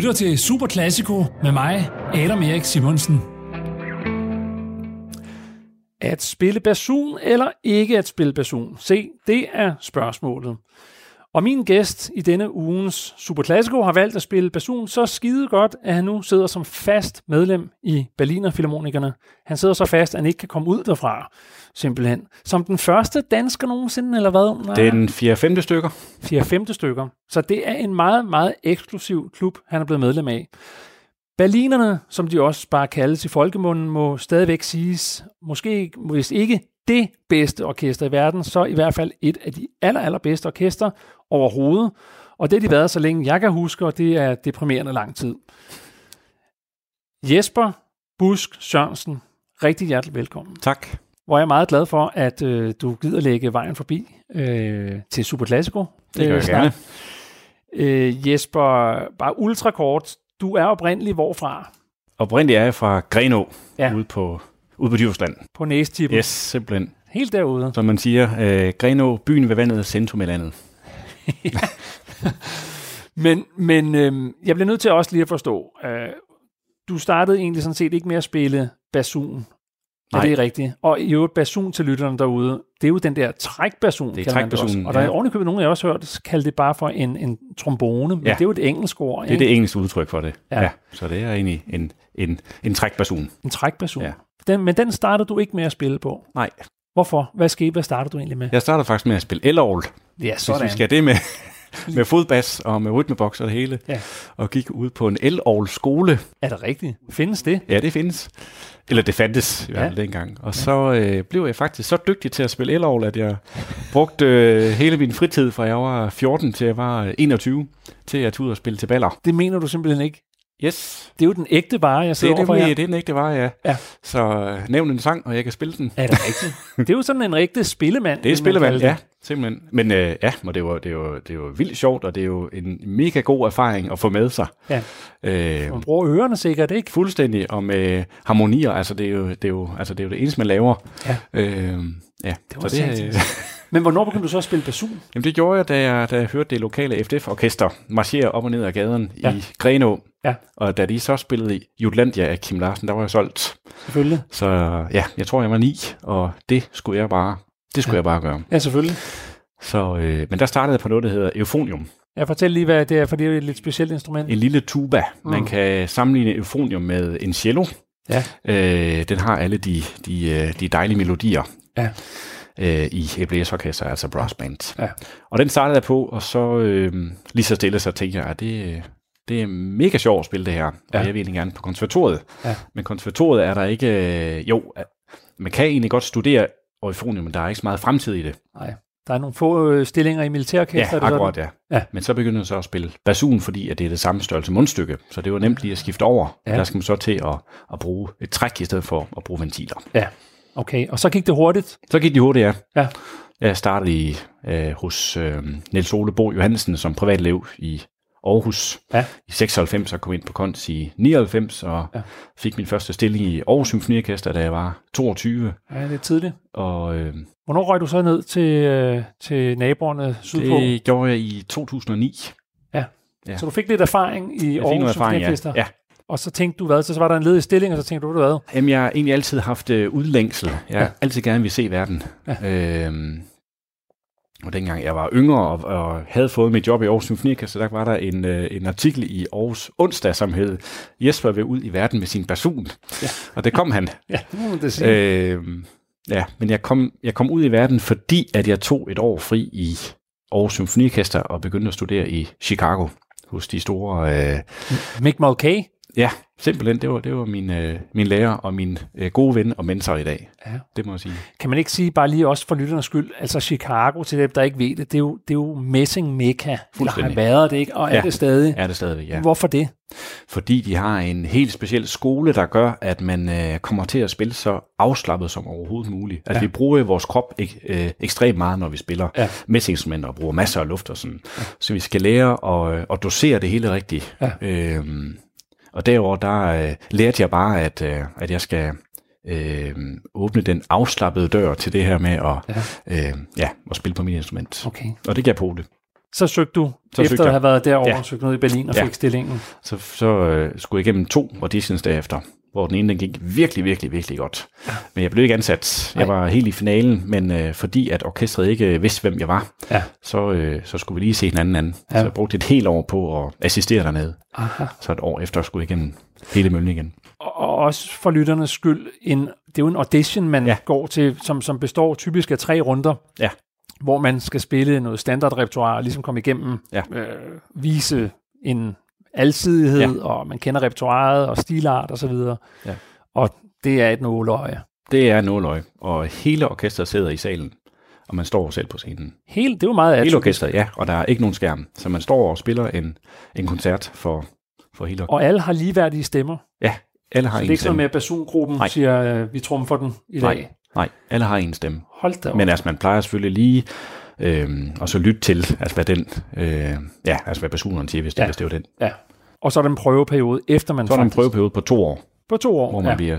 lytter til Super Classico med mig, Adam Erik Simonsen. At spille basun eller ikke at spille basun? Se, det er spørgsmålet. Og min gæst i denne ugens Super Classico har valgt at spille basun så skide godt, at han nu sidder som fast medlem i Berliner Philharmonikerne. Han sidder så fast, at han ikke kan komme ud derfra, simpelthen. Som den første dansker nogensinde, eller hvad? Nej. Det er den 4-5. stykker. 4-5. stykker. Så det er en meget, meget eksklusiv klub, han er blevet medlem af. Berlinerne, som de også bare kaldes i folkemunden, må stadigvæk siges, måske hvis ikke det bedste orkester i verden, så i hvert fald et af de aller, allerbedste orkester overhovedet. Og det har de været så længe jeg kan huske, og det er deprimerende lang tid. Jesper Busk Sørensen, rigtig hjertelig velkommen. Tak. Hvor jeg er meget glad for, at øh, du gider lægge vejen forbi øh, til Super Classico. Det gør jeg gerne. Øh, Jesper, bare ultrakort. Du er oprindelig hvorfra? Oprindelig er jeg fra Grenå, ja. ude på, ude på Djursland. På næstippen? Yes, simpelthen. Helt derude? Som man siger, øh, Grenå, byen ved vandet, centrum i landet. men men øh, jeg bliver nødt til også lige at forstå, øh, du startede egentlig sådan set ikke med at spille basun. Nej. Er det rigtigt? Og i øvrigt basun til lytterne derude, det er jo den der trækbasun. Det er trækbasun, Og der er ovenikøbet nogen, jeg også hørt, kalde det bare for en, en trombone, men ja. det er jo et engelsk ord. Det er ikke? det engelske udtryk for det. Ja. ja. Så det er egentlig en, en, en trækbasun. En trækbasun. Ja. Den, men den startede du ikke med at spille på? Nej. Hvorfor? Hvad skete? Hvad startede du egentlig med? Jeg startede faktisk med at spille elorgel. Ja, sådan. Hvis vi skal det med, med fodbas og med rytmeboks og det hele. Ja. Og gik ud på en elorgel skole. Er det rigtigt? Findes det? Ja, det findes. Eller det fandtes i hvert fald ja. dengang. Og ja. så øh, blev jeg faktisk så dygtig til at spille elorgel, at jeg brugte øh, hele min fritid fra jeg var 14 til jeg var 21 til at tage ud og spille til baller. Det mener du simpelthen ikke? Yes. Det er jo den ægte vare, jeg sidder det, det, det, det er den ægte vare, ja. ja. Så øh, nævn en sang, og jeg kan spille den. Er det rigtigt? det er jo sådan en rigtig spillemand. Det er spillemand, ja. Simpelthen. Men øh, ja, men det, var, det, var, det var vildt sjovt, og det er jo en mega god erfaring at få med sig. Ja. Øh, man bruger ørerne sikkert, ikke? Fuldstændig, og med harmonier, altså det er jo det, er jo, altså, det, er jo det eneste, man laver. Ja. Øh, ja. Det var så det, Men hvornår begyndte du så at spille basun? Jamen det gjorde jeg, da jeg, da jeg hørte det lokale FDF-orkester marchere op og ned ad gaden ja. i Grenå. Ja. Og da de så spillede i Jutlandia af Kim Larsen, der var jeg solgt. Selvfølgelig. Så ja, jeg tror, jeg var ni, og det skulle jeg bare, det skulle ja. jeg bare gøre. Ja, selvfølgelig. Så, øh, men der startede jeg på noget, der hedder eufonium. Jeg fortæller lige, hvad det er, for det er et lidt specielt instrument. En lille tuba. Mm. Man kan sammenligne eufonium med en cello. Ja. Øh, den har alle de, de, øh, de dejlige melodier. Ja øh, i et blæsorkester, altså brass band. Ja. Og den startede jeg på, og så øh, lige så stille, så tænkte jeg, at det, det er mega sjovt at spille det her, ja. og jeg vil egentlig gerne på konservatoriet. Ja. Men konservatoriet er der ikke, øh, jo, man kan egentlig godt studere euphonium, men der er ikke så meget fremtid i det. Nej. Der er nogle få øh, stillinger i militærorkester. Ja, akkurat, ja. ja. Men så begynder jeg så at spille basun, fordi at det er det samme størrelse mundstykke. Så det var nemt lige at skifte over. Ja. Der skal man så til at, at bruge et træk i stedet for at bruge ventiler. Ja, okay. Og så gik det hurtigt? Så gik det hurtigt, ja. ja. Jeg startede i, øh, hos øh, Niels Ole Bo Johansen som privatlev i Aarhus ja. i 96 og kom ind på Kons i 99 og ja. fik min første stilling i Aarhus Symfoniorkester, da jeg var 22. Ja, det er tidligt. Og, øh, Hvornår røg du så ned til, øh, til naboerne sydpå? Det gjorde jeg i 2009. Ja. ja. Så du fik lidt erfaring i jeg Aarhus Symfoniorkester? Ja. ja. Og så tænkte du hvad? Så, så var der en ledig stilling, og så tænkte du, hvad? Jamen, jeg har egentlig altid haft øh, udlængsel. Jeg ja. altid gerne vil se verden. Ja. Øhm, og dengang jeg var yngre og, og havde fået mit job i Aarhus Symfoniorkester, der var der en, øh, en artikel i Aarhus onsdag, som hed Jesper vil ud i verden med sin person. Ja. Og det kom han. ja, det. Øh, ja, men jeg kom, jeg kom ud i verden, fordi at jeg tog et år fri i Aarhus Symfoniorkester og begyndte at studere i Chicago hos de store... Øh, Mick Mulcahy? Ja, simpelthen. Det var, det var min, øh, min lærer og min øh, gode ven og mentor i dag. Ja. Det må jeg sige. Kan man ikke sige, bare lige også for lytternes skyld, altså Chicago, til dem, der ikke ved det, det er jo, det er jo messing mekka. Fuldstændig. har været det, ikke? Og ja. er det stadig? Er det stadig, ja. Hvorfor det? Fordi de har en helt speciel skole, der gør, at man øh, kommer til at spille så afslappet som overhovedet muligt. Altså ja. vi bruger vores krop ek, øh, ekstremt meget, når vi spiller ja. messinginstrumenter og bruger masser af luft og sådan. Ja. Så vi skal lære at, at dosere det hele rigtigt. Ja. Øh, og derover der øh, lærte jeg bare, at, øh, at jeg skal øh, åbne den afslappede dør til det her med at, ja. Øh, ja, at spille på mit instrument. Okay. Og det gav på det. Så søgte du, så efter at have været derovre, ja. søgte noget i Berlin og ja. fik stillingen. Så, så øh, skulle jeg igennem to auditions derefter, hvor den ene den gik virkelig, virkelig, virkelig godt. Ja. Men jeg blev ikke ansat. Jeg var helt i finalen, men øh, fordi at orkestret ikke vidste, hvem jeg var, ja. så, øh, så skulle vi lige se hinanden anden. Ja. Så jeg brugte et helt år på at assistere dernede. Aha. Så et år efter skulle jeg igennem hele møllen igen. Og også for lytternes skyld, en, det er jo en audition, man ja. går til, som, som består typisk af tre runder. Ja hvor man skal spille noget standardrepertoire og ligesom komme igennem, ja. øh, vise en alsidighed, ja. og man kender repertoireet og stilart osv. Og, ja. og det er et nåløje. Det er nåløje, og hele orkestret sidder i salen, og man står selv på scenen. Hele, det er jo meget Hele orkestret, ja, og der er ikke nogen skærm, så man står og spiller en, en koncert for, for hele orkestret. Og alle har ligeværdige stemmer? Ja, alle har så en det er ikke sådan med, at basungruppen Nej. siger, øh, vi trumfer den i Nej. dag? Nej, alle har en stemme. Hold da Men altså, man plejer selvfølgelig lige øhm, og så lytte til, altså hvad den, øh, ja, altså hvad personen siger, hvis det, ja. hvis det var den. Ja. Og så er der en prøveperiode, efter man Så er der en prøveperiode på to år. På to år, Hvor man ja. bliver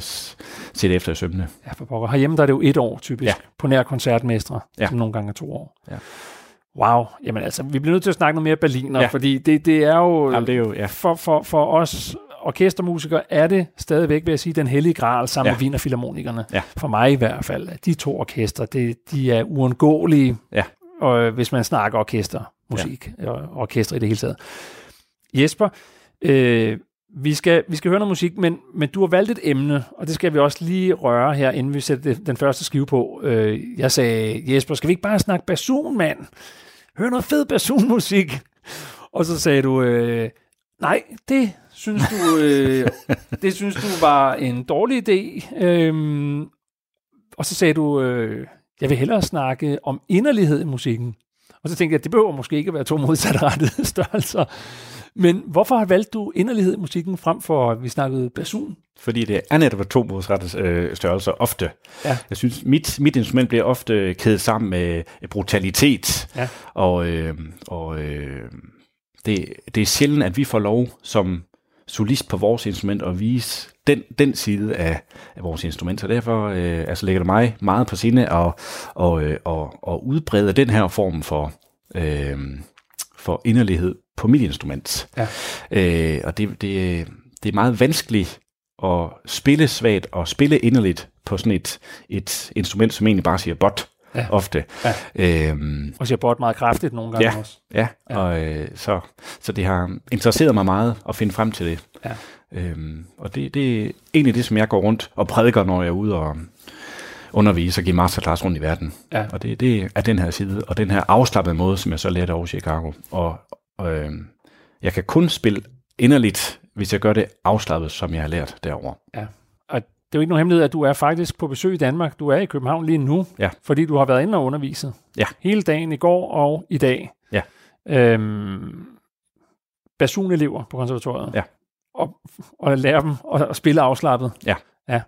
set efter i sømne. Ja, for pokker. Herhjemme der er det jo et år typisk, ja. på nær koncertmestre, ja. som nogle gange er to år. Ja. Wow, jamen altså, vi bliver nødt til at snakke noget mere Berliner, ja. fordi det, det er jo, jamen, det er jo ja. for, for, for os orkestermusikere er det stadigvæk, vil jeg sige, den hellige gral sammen ja. med Wiener Philharmonikerne. Ja. For mig i hvert fald. De to orkester, det, de er uundgåelige, ja. Og, hvis man snakker orkestermusik, ja. og orkester i det hele taget. Jesper, øh, vi skal, vi skal høre noget musik, men, men du har valgt et emne, og det skal vi også lige røre her, inden vi sætter det, den første skive på. Øh, jeg sagde, Jesper, skal vi ikke bare snakke basun, mand? Hør noget fed basunmusik. Og så sagde du, øh, nej, det synes du, øh, det synes du var en dårlig idé. Øhm, og så sagde du, øh, jeg vil hellere snakke om inderlighed i musikken. Og så tænkte jeg, det behøver måske ikke at være to modsatrettede størrelser. Men hvorfor har valgt du inderlighed i musikken frem for, at vi snakkede basun? Fordi det er netop to modsatrettede øh, størrelser ofte. Ja. Jeg synes, mit, mit instrument bliver ofte kædet sammen med brutalitet. Ja. Og, øh, og øh, det, det er sjældent, at vi får lov som solist på vores instrument og vise den, den side af, af vores instrument. Så derfor øh, altså lægger det mig meget på sinde at, og, øh, og, og udbrede den her form for, øh, for inderlighed på mit instrument. Ja. Øh, og det, det, det er meget vanskeligt at spille svagt og spille inderligt på sådan et, et instrument, som egentlig bare siger bot ja. ofte. Ja. Øhm, og siger bort meget kraftigt nogle gange ja, også. Ja, ja. Og, øh, så, så det har interesseret mig meget at finde frem til det. Ja. Øhm, og det, det er egentlig det, som jeg går rundt og prædiker, når jeg er ude og undervise og give masterclass rundt i verden. Ja. Og det, det er den her side, og den her afslappede måde, som jeg så lærte over i Chicago. Og, og øh, jeg kan kun spille inderligt, hvis jeg gør det afslappet, som jeg har lært derover. Ja det er jo ikke nogen hemmelighed, at du er faktisk på besøg i Danmark. Du er i København lige nu, ja. fordi du har været inde og undervise. Ja. Hele dagen i går og i dag. Ja. Øhm, basunelever på konservatoriet. Ja. Og, og lære dem at, at spille afslappet. Ja. Ja.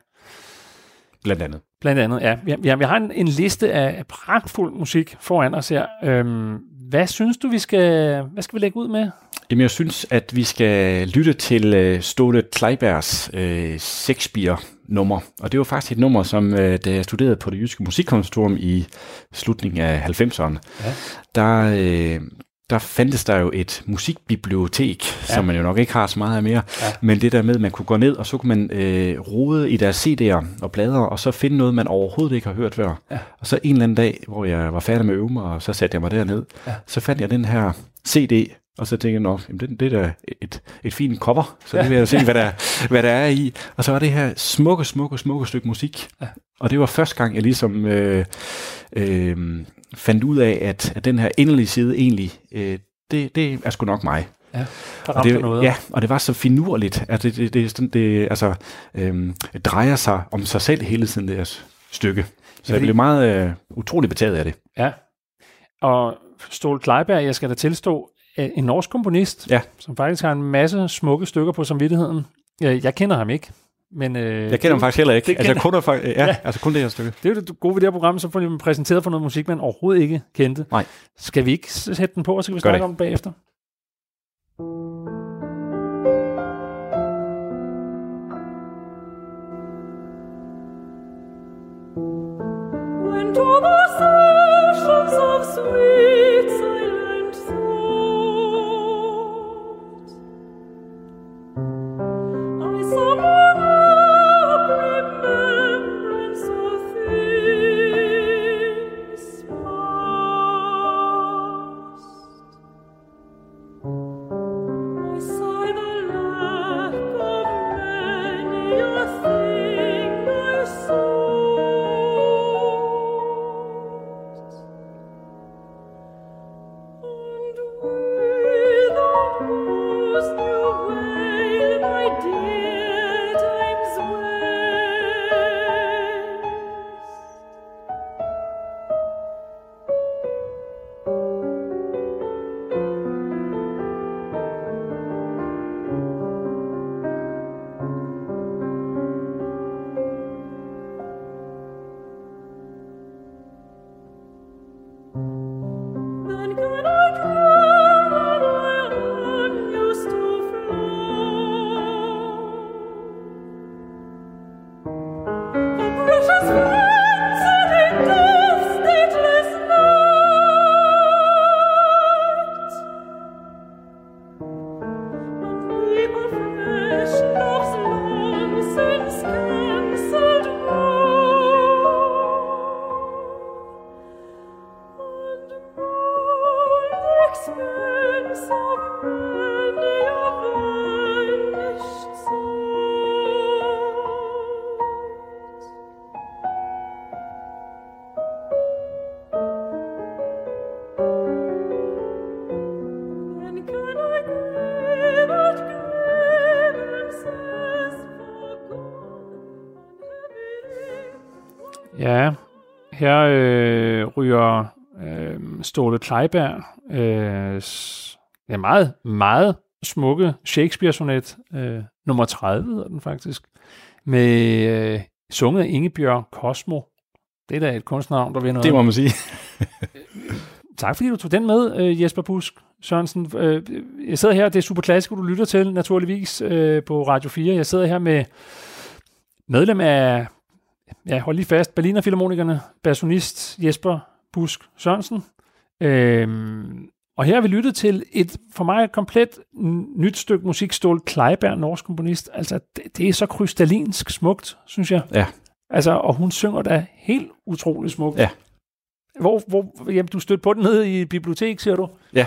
Blandt andet. Blandt andet, ja. Vi, vi, vi har en, en liste af pragtfuld musik foran os her. Øhm, hvad synes du, vi skal, hvad skal vi lægge ud med? Jamen, jeg synes, at vi skal lytte til uh, Ståle Kleibergs uh, Shakespeare-nummer. Og det var faktisk et nummer, som uh, da jeg studerede på det jyske musikkonservatorium i slutningen af 90'erne, ja. der, uh, der fandtes der jo et musikbibliotek, ja. som man jo nok ikke har så meget af mere. Ja. Men det der med, at man kunne gå ned, og så kunne man øh, rode i deres CD'er og plader, og så finde noget, man overhovedet ikke har hørt før. Ja. Og så en eller anden dag, hvor jeg var færdig med at øve mig, og så satte jeg mig derned, ja. så fandt jeg den her CD, og så tænkte jeg, at det, det er da et, et fint cover, så det vil jeg se, hvad der, hvad der er i. Og så var det her smukke, smukke, smukke stykke musik. Ja. Og det var første gang, jeg ligesom øh, øh, fandt ud af, at, at den her endelige side egentlig, øh, det, det er sgu nok mig. Ja, og det, noget. Ja, og det var så finurligt, at det, det, det, det, det altså, øhm, drejer sig om sig selv hele tiden, deres stykke. Så ja, jeg blev meget øh, utrolig betaget af det. Ja, og Ståle Kleiberg, jeg skal da tilstå, en norsk komponist, ja. som faktisk har en masse smukke stykker på samvittigheden. Jeg kender ham ikke, men, øh, jeg kender ham faktisk heller ikke. Det altså, kun, er, ja, ja. altså kun det her stykke. Det er jo det gode ved det her program, så får vi præsenteret for noget musik, man overhovedet ikke kendte. Nej. Skal vi ikke sætte den på, og så kan vi Gør snakke det. om det bagefter? When to the sessions of sweet summer. Ståle Kleiberg øh, ja, meget, meget smukke Shakespeare-sonet, øh, nummer 30 hedder den faktisk, med øh, sunget af Ingebjørg Cosmo. Det er da et kunstnavn, der vil noget. Det må man sige. tak fordi du tog den med, øh, Jesper Busk Sørensen. Øh, jeg sidder her, det er super klassisk, du lytter til, naturligvis, øh, på Radio 4. Jeg sidder her med medlem af ja, hold lige fast, Berliner Philharmonikerne, bassonist Jesper Busk Sørensen. Øhm, og her har vi lyttet til et for mig et komplet nyt stykke musik, Stål Kleiberg, norsk komponist. Altså, det, det er så krystallinsk smukt, synes jeg. Ja. Altså, og hun synger da helt utrolig smukt. Ja. Hvor, hvor, jamen, du stødte på den nede i bibliotek, siger du? Ja,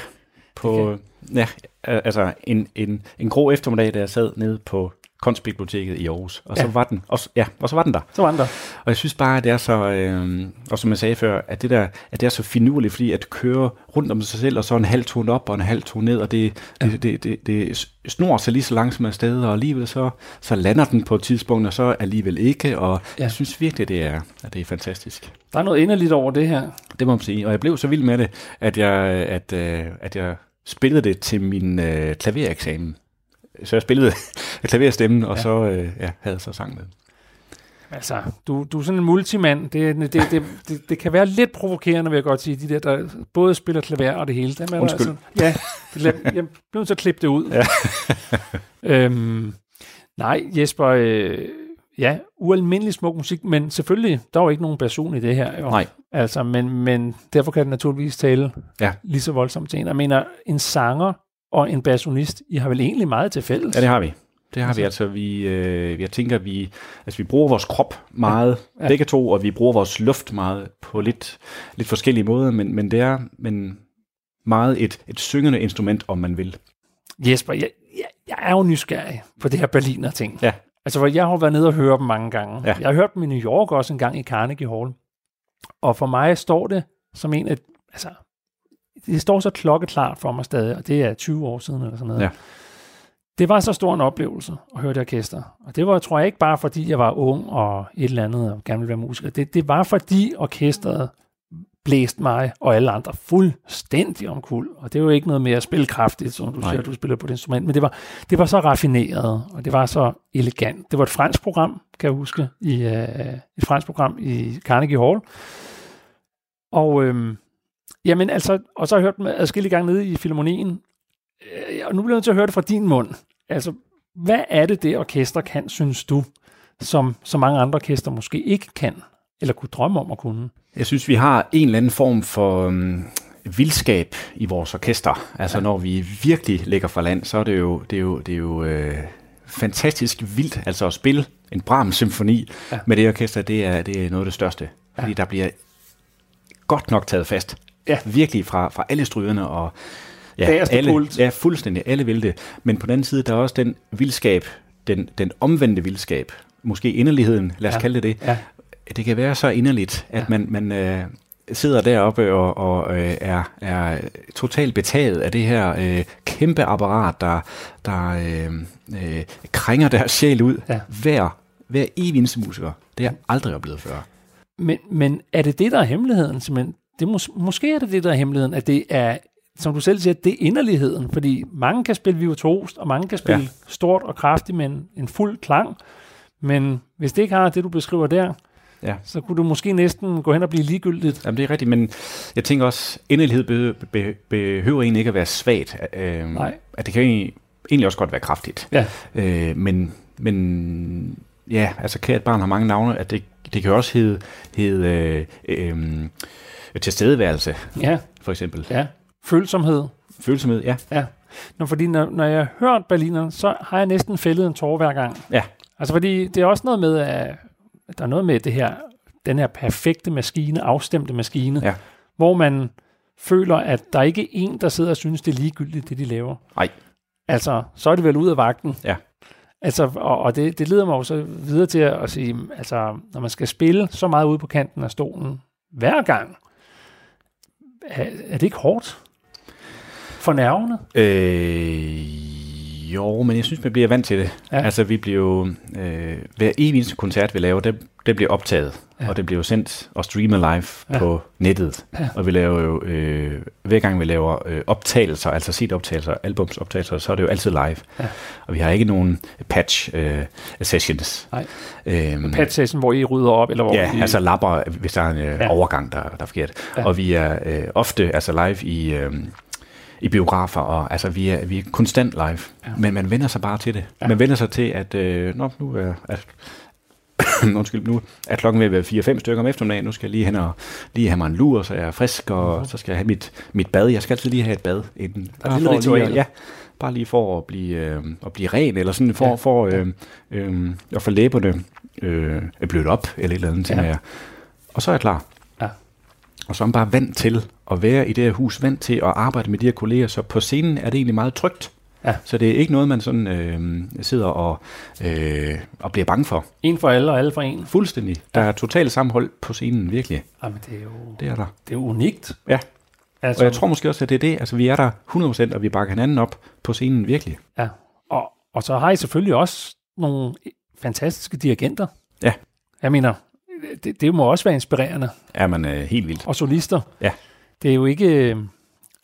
på, okay. ja, altså en, en, en grå eftermiddag, da jeg sad nede på Kunstbiblioteket i Aarhus. Og, ja. så var den, og, ja, og så var den der. Så var den der. Og jeg synes bare, at det er så, øh, og som jeg sagde før, at det, der, at det er så finurligt, fordi at køre rundt om sig selv, og så en halv tone op og en halv tone ned, og det, ja. det, det, det, det snor sig lige så langsomt afsted, og alligevel så, så lander den på et tidspunkt, og så alligevel ikke, og ja. jeg synes virkelig, det er, at det er fantastisk. Der er noget inderligt over det her. Det må man sige, og jeg blev så vild med det, at jeg, at, øh, at jeg spillede det til min øh, klavereksamen så jeg spillede klaverstemmen, og ja. så øh, ja, havde så sang med. Altså, du, du er sådan en multimand. Det, det, det, det, det kan være lidt provokerende, vil jeg godt sige, de der, der både spiller klaver og det hele. Dem er Undskyld. Altså, ja, jeg bliver så klippe det ud. Ja. øhm, nej, Jesper, øh, ja, ualmindelig smuk musik, men selvfølgelig, der er jo ikke nogen person i det her. Jo. Nej. Altså, men, men derfor kan det naturligvis tale ja. lige så voldsomt til en. Jeg mener, en sanger, og en bassonist. I har vel egentlig meget til fælles? Ja, det har vi. Det har vi altså. Vi, øh, jeg tænker, vi, altså, vi bruger vores krop meget, ja. Ja. begge to, og vi bruger vores luft meget på lidt, lidt forskellige måder, men, men det er men meget et, et syngende instrument, om man vil. Jesper, jeg, jeg, jeg er jo nysgerrig på det her Berliner ting. Ja. Altså, hvor jeg har været nede og høre dem mange gange. Ja. Jeg har hørt dem i New York også en gang i Carnegie Hall. Og for mig står det som en af, altså, det står så klokkeklart for mig stadig, og det er 20 år siden eller sådan noget. Ja. Det var så stor en oplevelse at høre det orkester. Og det var, tror jeg, ikke bare fordi jeg var ung og et eller andet og gerne ville være musiker. Det, det var fordi orkestret blæste mig og alle andre fuldstændig omkuld. Og det er jo ikke noget mere spilkraftigt, som du Nej. siger, du spiller på det instrument, men det var, det var så raffineret, og det var så elegant. Det var et fransk program, kan jeg huske, i, uh, et fransk program i Carnegie Hall. Og øhm, Jamen altså, og så har jeg hørt dem adskillige gange nede i Filharmonien, øh, og nu bliver jeg nødt til at høre det fra din mund. Altså, hvad er det, det orkester kan, synes du, som så mange andre orkester måske ikke kan, eller kunne drømme om at kunne? Jeg synes, vi har en eller anden form for um, vildskab i vores orkester. Altså, ja. når vi virkelig lægger for land, så er det jo, det er jo, det er jo øh, fantastisk vildt. Altså at spille en Brahms-symfoni ja. med det orkester, det er, det er noget af det største. Ja. Fordi der bliver godt nok taget fast Ja. Virkelig fra, fra alle strygerne og ja, alle, pult. ja, fuldstændig. Alle vil det. Men på den anden side, der er også den vildskab, den, den omvendte vildskab, måske inderligheden, lad os ja. kalde det det. Ja. Det kan være så inderligt, at ja. man, man øh, sidder deroppe og, og øh, er, er totalt betaget af det her øh, kæmpe apparat, der, der øh, øh, krænger deres sjæl ud. Ja. Hver, hver evig musiker. Det har jeg aldrig oplevet før. Men, men er det det, der er hemmeligheden? Simpelthen? Det mås- måske er det det, der er hemmeligheden, at det er, som du selv siger, det er inderligheden, fordi mange kan spille virtuost, og mange kan spille ja. stort og kraftigt med en, en fuld klang, men hvis det ikke har det, du beskriver der, ja. så kunne du måske næsten gå hen og blive ligegyldigt. Jamen det er rigtigt, men jeg tænker også, inderlighed be- be- behøver egentlig ikke at være svagt. Øh, Nej. At det kan egentlig, egentlig også godt være kraftigt. Ja. Øh, men, men ja, altså kært barn har mange navne, at det, det kan også hedde, hedde øh, øh, tilstedeværelse, ja. for eksempel. Ja, følsomhed. Følsomhed, ja. Ja, Nå, fordi når, når jeg har hørt Berliner, så har jeg næsten fældet en tår hver gang. Ja. Altså fordi det er også noget med, at der er noget med det her, den her perfekte maskine, afstemte maskine, ja. hvor man føler, at der ikke er en, der sidder og synes, det er ligegyldigt, det de laver. Nej. Altså, så er det vel ud af vagten. Ja. Altså, og, og det, det leder mig også videre til at, at sige, altså, når man skal spille så meget ude på kanten af stolen hver gang, er, er det ikke hårdt for nervene? Øh, jo, men jeg synes, man bliver vant til det. Ja. Altså, vi bliver jo... Øh, hver eneste koncert, vi laver, det, det bliver optaget. Ja. Og det bliver jo sendt og streamet live ja. på nettet. Ja. Og vi laver jo, øh, hver gang vi laver øh, optagelser, altså CD-optagelser, albumsoptagelser, så er det jo altid live. Ja. Og vi har ikke nogen patch øh. Nej. Øhm, patch session, hvor I rydder op? Eller hvor ja, I... altså lapper, hvis der er en øh, ja. overgang, der, der er forkert. Ja. Og vi er øh, ofte altså live i... Øh, i biografer, og altså vi er, vi er konstant live, ja. men man vender sig bare til det. Ja. Man vender sig til, at øh, nå, nu er, at undskyld, nu er klokken ved at være 4-5 stykker om eftermiddagen, nu skal jeg lige hen og lige have mig en lur, så jeg er frisk, og uh-huh. så skal jeg have mit, mit bad. Jeg skal altid lige have et bad inden. Der er lille ritual. Ja, bare lige for at blive, øh, at blive ren, eller sådan for, ja. for øh, øh, at få læberne øh, blødt op, eller et eller andet, ja. jeg. Og så er jeg klar. Og så er man bare vant til at være i det her hus, vant til at arbejde med de her kolleger, så på scenen er det egentlig meget trygt. Ja. Så det er ikke noget, man sådan øh, sidder og, øh, og bliver bange for. En for alle og alle for en. Fuldstændig. Der er totalt sammenhold på scenen, virkelig. Jamen, det er jo, det er der. Det er unikt. Ja. Altså, og jeg tror måske også, at det er det. Altså, vi er der 100%, og vi bakker hinanden op på scenen, virkelig. Ja. Og, og så har I selvfølgelig også nogle fantastiske dirigenter. Ja. Jeg mener, det, det må også være inspirerende. Ja, man er helt vildt. Og solister. Ja. Det er jo ikke...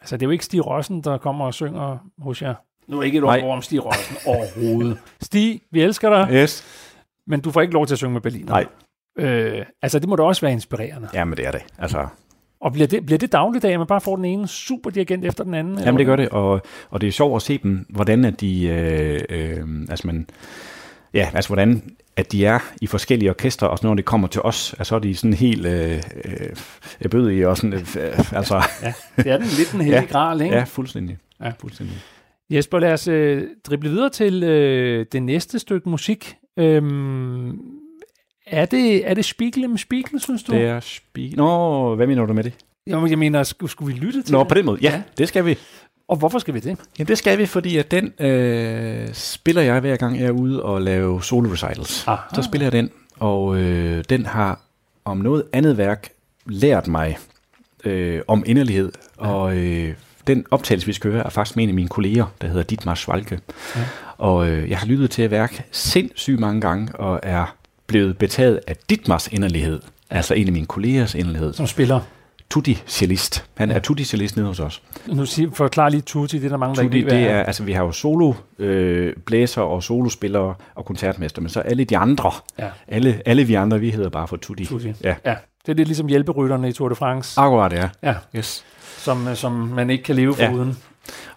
Altså, det er jo ikke Stig Rossen, der kommer og synger hos jer. Nu er ikke et ord om Stig Rossen overhovedet. Stig, vi elsker dig. Yes. Men du får ikke lov til at synge med Berlin. Nej. Øh, altså, det må da også være inspirerende. Ja, men det er det. Altså, og bliver det, bliver det dagligdag, at man bare får den ene super dirigent efter den anden? Jamen det gør det, og, og det er sjovt at se dem, hvordan at de, øh, øh, altså man, ja, altså hvordan at de er i forskellige orkestre, og når det kommer til os, så er de sådan helt øh, øh, bødige og sådan, øh, altså. Ja, det er den lidt en heldig ja, gral, ikke? Ja, fuldstændig. Ja. fuldstændig. Jesper, lad os øh, drible videre til øh, det næste stykke musik. Øhm, er det, er det Spiegel med Spiegel, synes du? Det er Spiegel. Nå, hvad mener du med det? Jamen, jeg mener, skulle, skulle vi lytte til Nå, det? på den måde. Ja, ja, det skal vi. Og hvorfor skal vi det? Jamen, det skal vi, fordi at den øh, spiller jeg hver gang, jeg er ude og lave solo recitals. Aha. Så spiller jeg den, og øh, den har om noget andet værk lært mig øh, om inderlighed, ja. og øh, den optagelse, vi skal høre, er faktisk med en af mine kolleger, der hedder Dietmar Schwalke. Ja. Og øh, jeg har lyttet til værk sindssygt mange gange, og er blevet betaget af Dietmars inderlighed. Ja. Altså en af mine kollegers inderlighed. Som spiller? Tutti-cellist. Han ja. er Tutti-cellist nede hos os. Nu sig, forklar lige Tutti, det er der mange, Tutti, der ikke det er, altså vi har jo solo øh, blæser og solospillere og koncertmester, men så alle de andre, ja. alle, alle vi andre, vi hedder bare for Tutti. Tutti. Ja. ja. Det er lidt ligesom hjælperytterne i Tour de France. Akkurat, ja. ja. Yes som, øh, som man ikke kan leve foruden. Ja.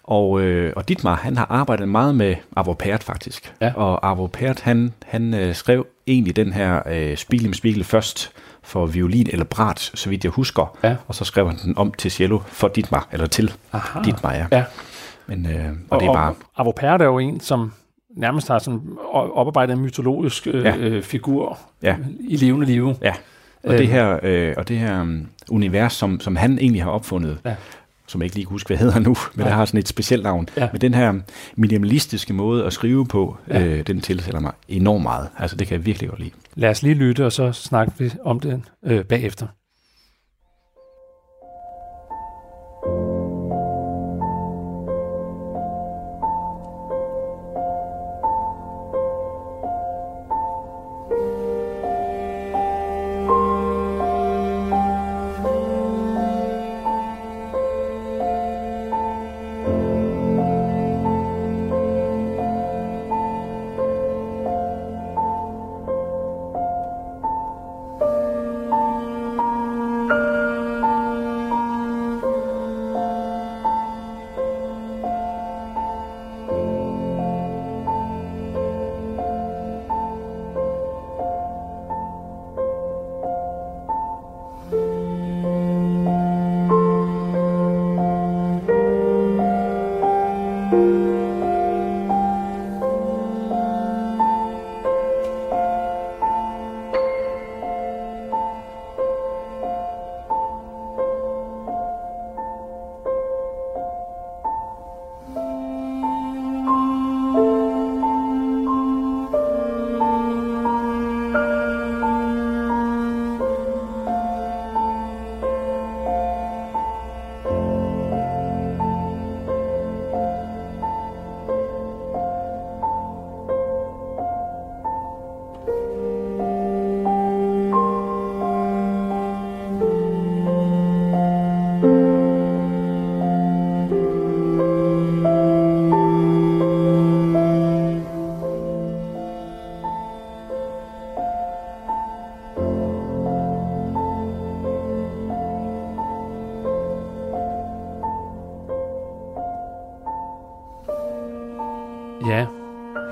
Og, øh, og Dietmar, han har arbejdet meget med Arvo Pärt faktisk. Ja. Og Arvo Pärt, han, han øh, skrev egentlig den her øh, Spiegel med Spiegel først for violin eller brat, så vidt jeg husker. Ja. Og så skrev han den om til cello for Dietmar, eller til Aha. Dietmar, ja. ja. Men, øh, og, og det er bare... Arvo Pärt er jo en, som nærmest har sådan oparbejdet en mytologisk øh, ja. øh, figur ja. i levende liv. Ja. Og øh. det her, øh, og det her um, univers, som, som han egentlig har opfundet, ja. Som jeg ikke lige kan huske, hvad hedder nu, men ja. der har sådan et specielt navn. Ja. Men den her minimalistiske måde at skrive på, ja. øh, den tilsætter mig enormt meget. Altså det kan jeg virkelig godt lide. Lad os lige lytte, og så snakke vi om det øh, bagefter.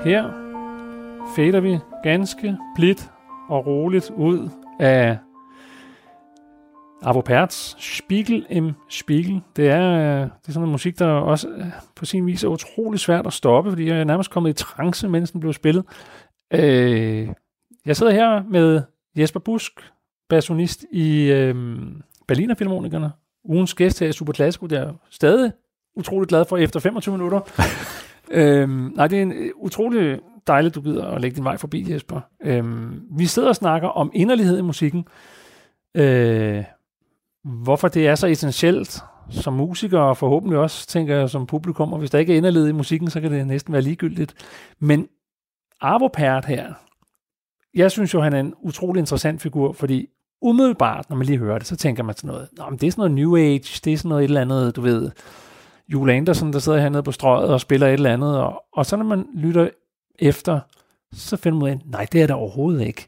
Her fader vi ganske blidt og roligt ud af Arvo Perts Spiegel im Spiegel. Det er, øh, det er sådan en musik, der også øh, på sin vis er utrolig svært at stoppe, fordi jeg er nærmest kommet i trance, mens den blev spillet. Øh, jeg sidder her med Jesper Busk, bassonist i øh, Berliner Filharmonikerne. Ugens gæst her i Super Classico, der stadig utrolig glad for efter 25 minutter. øhm, nej, det er en øh, utrolig dejligt, du gider at lægge din vej forbi, Jesper. Øhm, vi sidder og snakker om inderlighed i musikken. Øh, hvorfor det er så essentielt som musiker, og forhåbentlig også, tænker jeg, som publikum, og hvis der ikke er inderlighed i musikken, så kan det næsten være ligegyldigt. Men Arvo Pärt her, jeg synes jo, han er en utrolig interessant figur, fordi umiddelbart, når man lige hører det, så tænker man sådan noget, Nå, men det er sådan noget New Age, det er sådan noget et eller andet, du ved, Jule Anderson, der sidder hernede på strøget og spiller et eller andet, og, og så når man lytter efter, så finder man ud af, nej, det er der overhovedet ikke.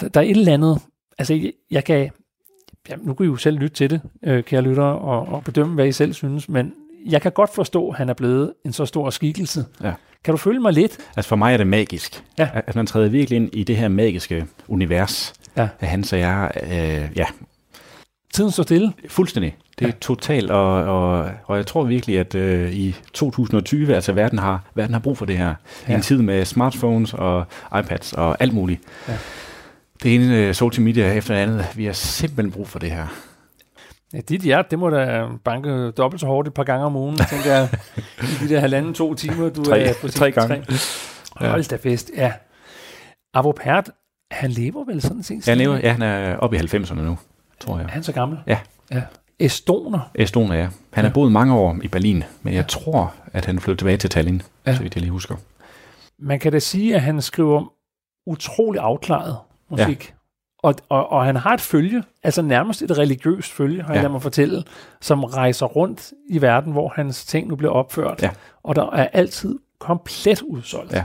Der, der er et eller andet, altså jeg, jeg kan, ja, nu kan I jo selv lytte til det, øh, kære lytter, og, og bedømme, hvad I selv synes, men jeg kan godt forstå, at han er blevet en så stor skikkelse. Ja. Kan du følge mig lidt? Altså for mig er det magisk. Ja. At man træder virkelig ind i det her magiske univers ja. af han, så jeg, øh, ja. Tiden står stille? Fuldstændig. Det er ja. totalt, og, og, og jeg tror virkelig, at øh, i 2020, altså verden har, verden har brug for det her. Ja. I en tid med smartphones og iPads og alt muligt. Ja. Det ene øh, social media efter det andet. Vi har simpelthen brug for det her. Ja, dit hjerte, det må da banke dobbelt så hårdt et par gange om ugen, tænker jeg, i de der halvanden, to timer, du tre, er på tre gange. Tre. Hold da fest, ja. Avo Pert, han lever vel sådan set? Han lever, ja, han er oppe i 90'erne nu, tror jeg. Er han så gammel? Ja. ja. Estoner? Estoner, ja. Han har boet mange år i Berlin, men jeg tror, at han flyttede tilbage til Tallinn, ja. så vidt jeg lige husker. Man kan da sige, at han skriver utrolig afklaret musik. Ja. Og, og, og han har et følge, altså nærmest et religiøst følge, har ja. jeg mig fortælle, som rejser rundt i verden, hvor hans ting nu bliver opført. Ja. Og der er altid komplet udsolgt. Ja.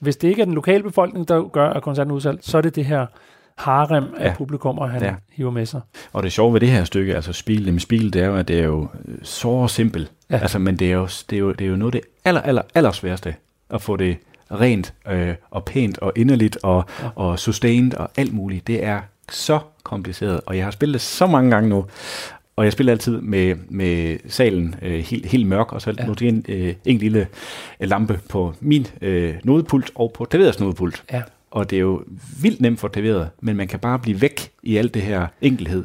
Hvis det ikke er den lokale befolkning, der gør, at koncerten udsolgt, så er det det her harem af ja. publikummer, han ja. hiver med sig. Og det sjove ved det her stykke, altså Spil med Spil, det er jo, at det er jo øh, så simpelt. Ja. Altså, men det er, jo, det, er jo, det er jo noget af det aller, aller, aller sværeste at få det rent øh, og pænt og inderligt og, ja. og sustained og alt muligt. Det er så kompliceret, og jeg har spillet det så mange gange nu, og jeg spiller altid med, med salen øh, helt, helt mørk, og så ja. måske en, øh, en lille lampe på min øh, nodepult og på Taveras nodepult. Ja. Og det er jo vildt nemt for Taveret, men man kan bare blive væk i alt det her enkelhed.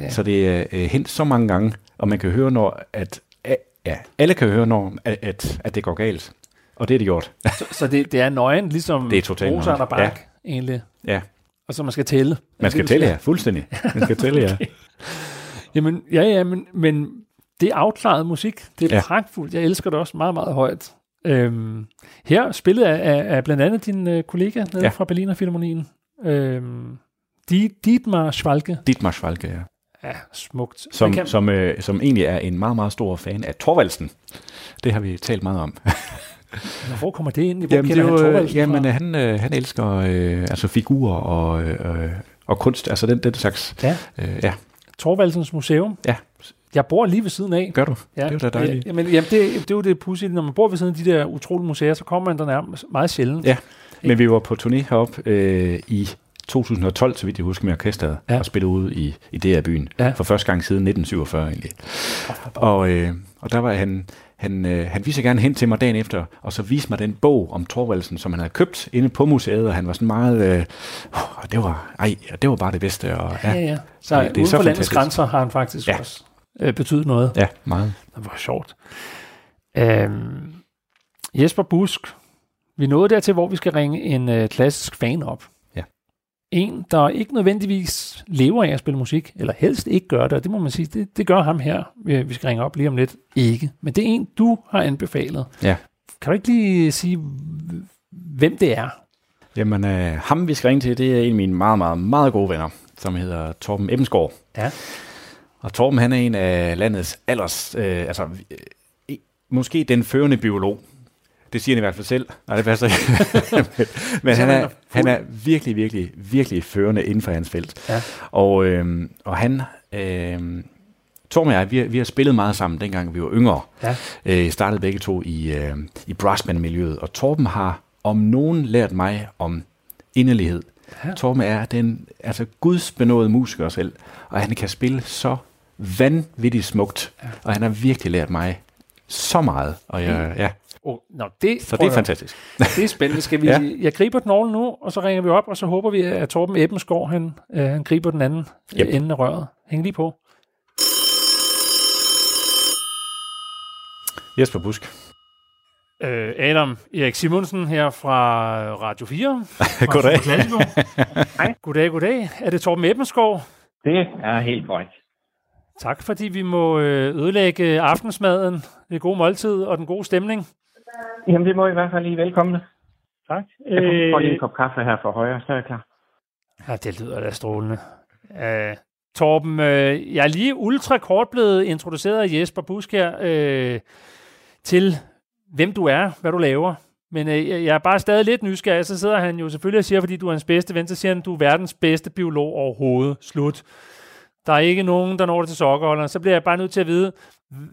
Ja. Så det er øh, hent så mange gange, og man kan høre, når at ja, alle kan høre, når at, at, at det går galt. Og det er det gjort. så, så det, det er nøgen, ligesom det er totalt Mozart og Bach, ja. egentlig? Ja. Og så man skal tælle? Man skal tælle, ja. Fuldstændig. Man skal tælle, okay. ja. Jamen, ja, ja, men, men det er afklaret musik. Det er ja. pragtfuldt. Jeg elsker det også meget, meget højt. Øhm, her spillet af, af blandt andet din øh, kollega nede ja. fra Berliner Philharmonien. Øhm, Dietmar Schwalke. Dietmar Schwalke, ja. Ja, smukt. Som, kan... som, øh, som egentlig er en meget, meget stor fan af Torvaldsen. Det har vi talt meget om. Hvor kommer det ind? Hvor jamen, det han Torvaldsen jamen, han, øh, han elsker øh, altså figurer og, øh, og kunst, altså den, den slags. Ja. Øh, ja. Torvaldsens Museum. Ja. Jeg bor lige ved siden af. Gør du? Ja. Det er jo da dejligt. Ja, jamen, jamen det, det er jo det pudsige. Når man bor ved siden af de der utrolige museer, så kommer man der nærmest meget sjældent. Ja, men vi var på turné heroppe øh, i 2012, så vidt jeg husker, med orkestret, ja. og spillede ude i, i DR-byen. Ja. For første gang siden 1947 egentlig. Og, øh, og der var han, han, øh, han viste gerne hen til mig dagen efter, og så viste mig den bog om Thorvaldsen, som han havde købt inde på museet, og han var sådan meget, øh, det var, ej, det var bare det bedste. Og, ja, ja, ja. Så ja, det uden for landets grænser har han faktisk ja. også øh, betydet noget. Ja, meget. Det var sjovt. Øhm, Jesper Busk, vi nåede dertil, hvor vi skal ringe en øh, klassisk fan op en, der ikke nødvendigvis lever af at spille musik, eller helst ikke gør det, og det må man sige, det, det gør ham her, vi skal ringe op lige om lidt, ikke. Men det er en, du har anbefalet. Ja. Kan du ikke lige sige, hvem det er? Jamen, øh, ham vi skal ringe til, det er en af mine meget, meget, meget gode venner, som hedder Torben Ebbensgaard. Ja. Og Torben, han er en af landets alders, øh, altså øh, måske den førende biolog, det siger han i hvert fald selv. Nej, det passer ikke. men, men han, er, han er virkelig, virkelig, virkelig førende inden for hans felt. Ja. Og, øh, og han øh, Torben og jeg, vi, vi har spillet meget sammen, dengang vi var yngre. Ja. Øh, startede begge to i, øh, i brassband-miljøet, og Torben har om nogen lært mig om inderlighed. Ja. Torben er den altså gudsbenåede musiker selv, og han kan spille så vanvittigt smukt, ja. og han har virkelig lært mig så meget. Og jeg, ja. Oh, no, det, så det er fantastisk. Det er spændende. Skal vi, ja. Jeg griber den nu, og så ringer vi op, og så håber vi, at Torben Ebbensgaard, han, øh, han griber den anden yep. ende af røret. Hæng lige på. Jesper Busk. Øh, Adam Erik Simonsen her fra Radio 4. goddag. Hej. Goddag, goddag. Er det Torben Ebbensgaard? Det er helt korrekt. Tak, fordi vi må øh, ødelægge aftensmaden, det gode måltid og den gode stemning. Jamen, det må I i hvert fald lige velkomne. Tak. Jeg får lige en øh, kop kaffe her for højre, så er jeg klar. Ja, det lyder da strålende. Uh, Torben, uh, jeg er lige ultra kort blevet introduceret af Jesper Busk her uh, til, hvem du er, hvad du laver. Men uh, jeg er bare stadig lidt nysgerrig. Så sidder han jo selvfølgelig og siger, fordi du er hans bedste ven, så siger han, du er verdens bedste biolog overhovedet. Slut. Der er ikke nogen, der når det til sokkerholderen. Så bliver jeg bare nødt til at vide,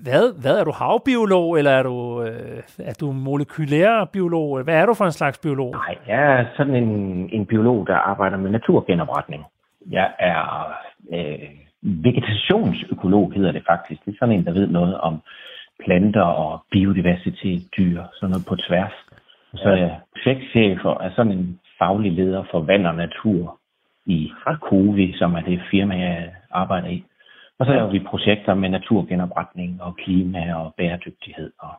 hvad, hvad er du havbiolog, eller er du, øh, er du molekylær biolog? Hvad er du for en slags biolog? Nej, jeg er sådan en, en biolog, der arbejder med naturgenopretning. Jeg er øh, vegetationsøkolog, hedder det faktisk. Det er sådan en, der ved noget om planter og biodiversitet, dyr, sådan noget på tværs. Og så er jeg projektchef og er sådan en faglig leder for vand og natur i Rakovi, som er det firma, jeg arbejder i. Og så laver vi projekter med naturgenopretning og klima og bæredygtighed. Og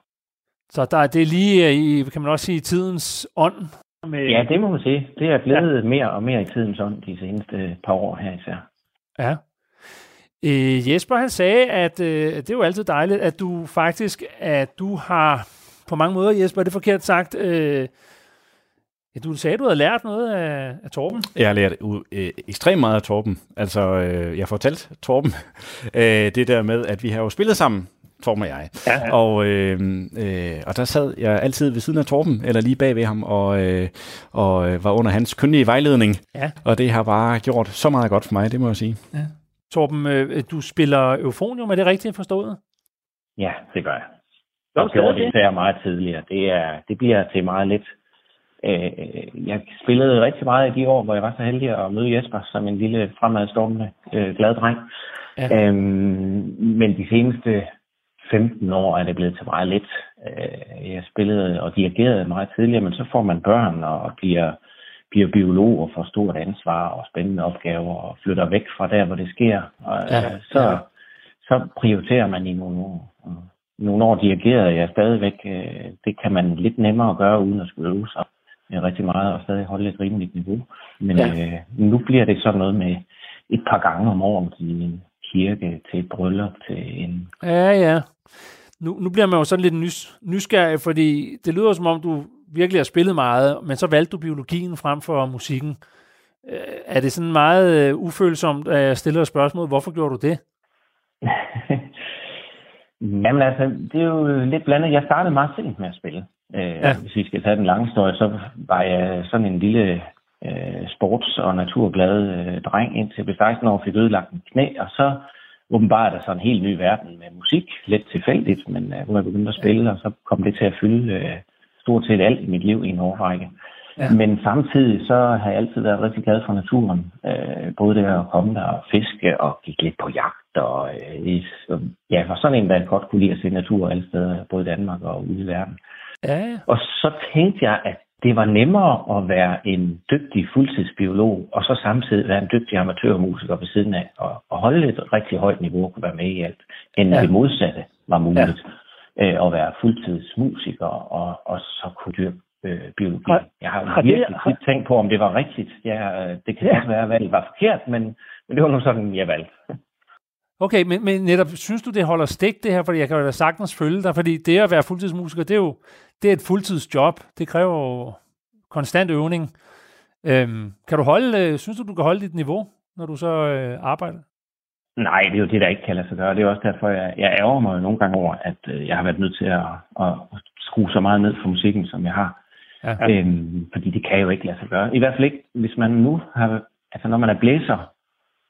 så der, det er lige i, kan man også sige, tidens ånd? Med... Ja, det må man sige. Det er blevet ja. mere og mere i tidens ånd de seneste par år her især. Ja. Øh, Jesper han sagde, at øh, det er jo altid dejligt, at du faktisk, at du har på mange måder, Jesper, er det forkert sagt, øh, Ja, du sagde, at du havde lært noget af, af Torben. Jeg har lært uh, ekstremt meget af Torben. Altså, øh, jeg fortalt Torben øh, det der med, at vi har jo spillet sammen, Torben og jeg. Ja, ja. Og, øh, øh, og der sad jeg altid ved siden af Torben, eller lige bag ved ham, og, øh, og var under hans kyndige vejledning. Ja. Og det har bare gjort så meget godt for mig, det må jeg sige. Ja. Torben, øh, du spiller eufonium, er det rigtigt forstået? Ja, det gør jeg. Jeg gjorde det især meget tidligere. Det, er, det bliver til meget lidt Øh, jeg spillede rigtig meget i de år, hvor jeg var så heldig at møde Jesper som en lille fremadstormende øh, glad dreng. Ja. Øhm, men de seneste 15 år er det blevet til meget lidt. Øh, jeg spillede og dirigerede meget tidligere, men så får man børn og bliver, bliver biolog og får stort ansvar og spændende opgaver og flytter væk fra der, hvor det sker. Og, ja. øh, så, ja. så prioriterer man i nogle år. Nogle år dirigerede jeg stadigvæk. Øh, det kan man lidt nemmere gøre uden at skulle øve sig rigtig meget og stadig holde et rimeligt niveau. Men ja. øh, nu bliver det sådan noget med et par gange om året i en kirke, til et bryllup, til en... Ja, ja. Nu, nu bliver man jo sådan lidt nys, nysgerrig, fordi det lyder som om, du virkelig har spillet meget, men så valgte du biologien frem for musikken. Øh, er det sådan meget øh, ufølsomt, at jeg stiller et spørgsmål? Hvorfor gjorde du det? Jamen altså, det er jo lidt blandet. Jeg startede meget sent med at spille. Øh, ja. Hvis vi skal tage den lange historie, så var jeg sådan en lille øh, sports- og naturglad øh, dreng, indtil jeg blev 16 år fik ødelagt en knæ, og så åbenbart er der sådan en helt ny verden med musik, lidt tilfældigt, men øh, hvor jeg begyndte at spille, og så kom det til at fylde øh, stort set alt i mit liv i en årrække. Ja. Men samtidig så har jeg altid været rigtig glad for naturen. Øh, både det at komme der og fiske og gik lidt på jagt. Og, øh, ja, for sådan en, der godt kunne lide at se natur alle steder, både i Danmark og ude i verden. Ja. Og så tænkte jeg, at det var nemmere at være en dygtig fuldtidsbiolog, og så samtidig være en dygtig amatørmusiker ved siden af, og, og holde et rigtig højt niveau og kunne være med i alt, end ja. det modsatte var muligt. Ja. Øh, at være fuldtidsmusiker, og, og så kunne dyrke øh, biologi. Har, jeg har, har virkelig det, har... tænkt på, om det var rigtigt. Ja, det kan ja. også være, at valget var forkert, men, men det var nu sådan, jeg valgte. Okay, men, men netop, synes du, det holder stik, det her? Fordi jeg kan jo da sagtens følge dig, fordi det at være fuldtidsmusiker, det er jo det er et fuldtidsjob. Det kræver jo konstant øvning. Øhm, kan du holde, øh, synes du, du kan holde dit niveau, når du så øh, arbejder? Nej, det er jo det, der ikke kan lade sig gøre. Det er også derfor, jeg, jeg ærger mig nogle gange over, at øh, jeg har været nødt til at, at skrue så meget ned for musikken, som jeg har. Ja. Øhm, fordi det kan jo ikke lade sig gøre. I hvert fald ikke, hvis man nu har... Altså, når man er blæser,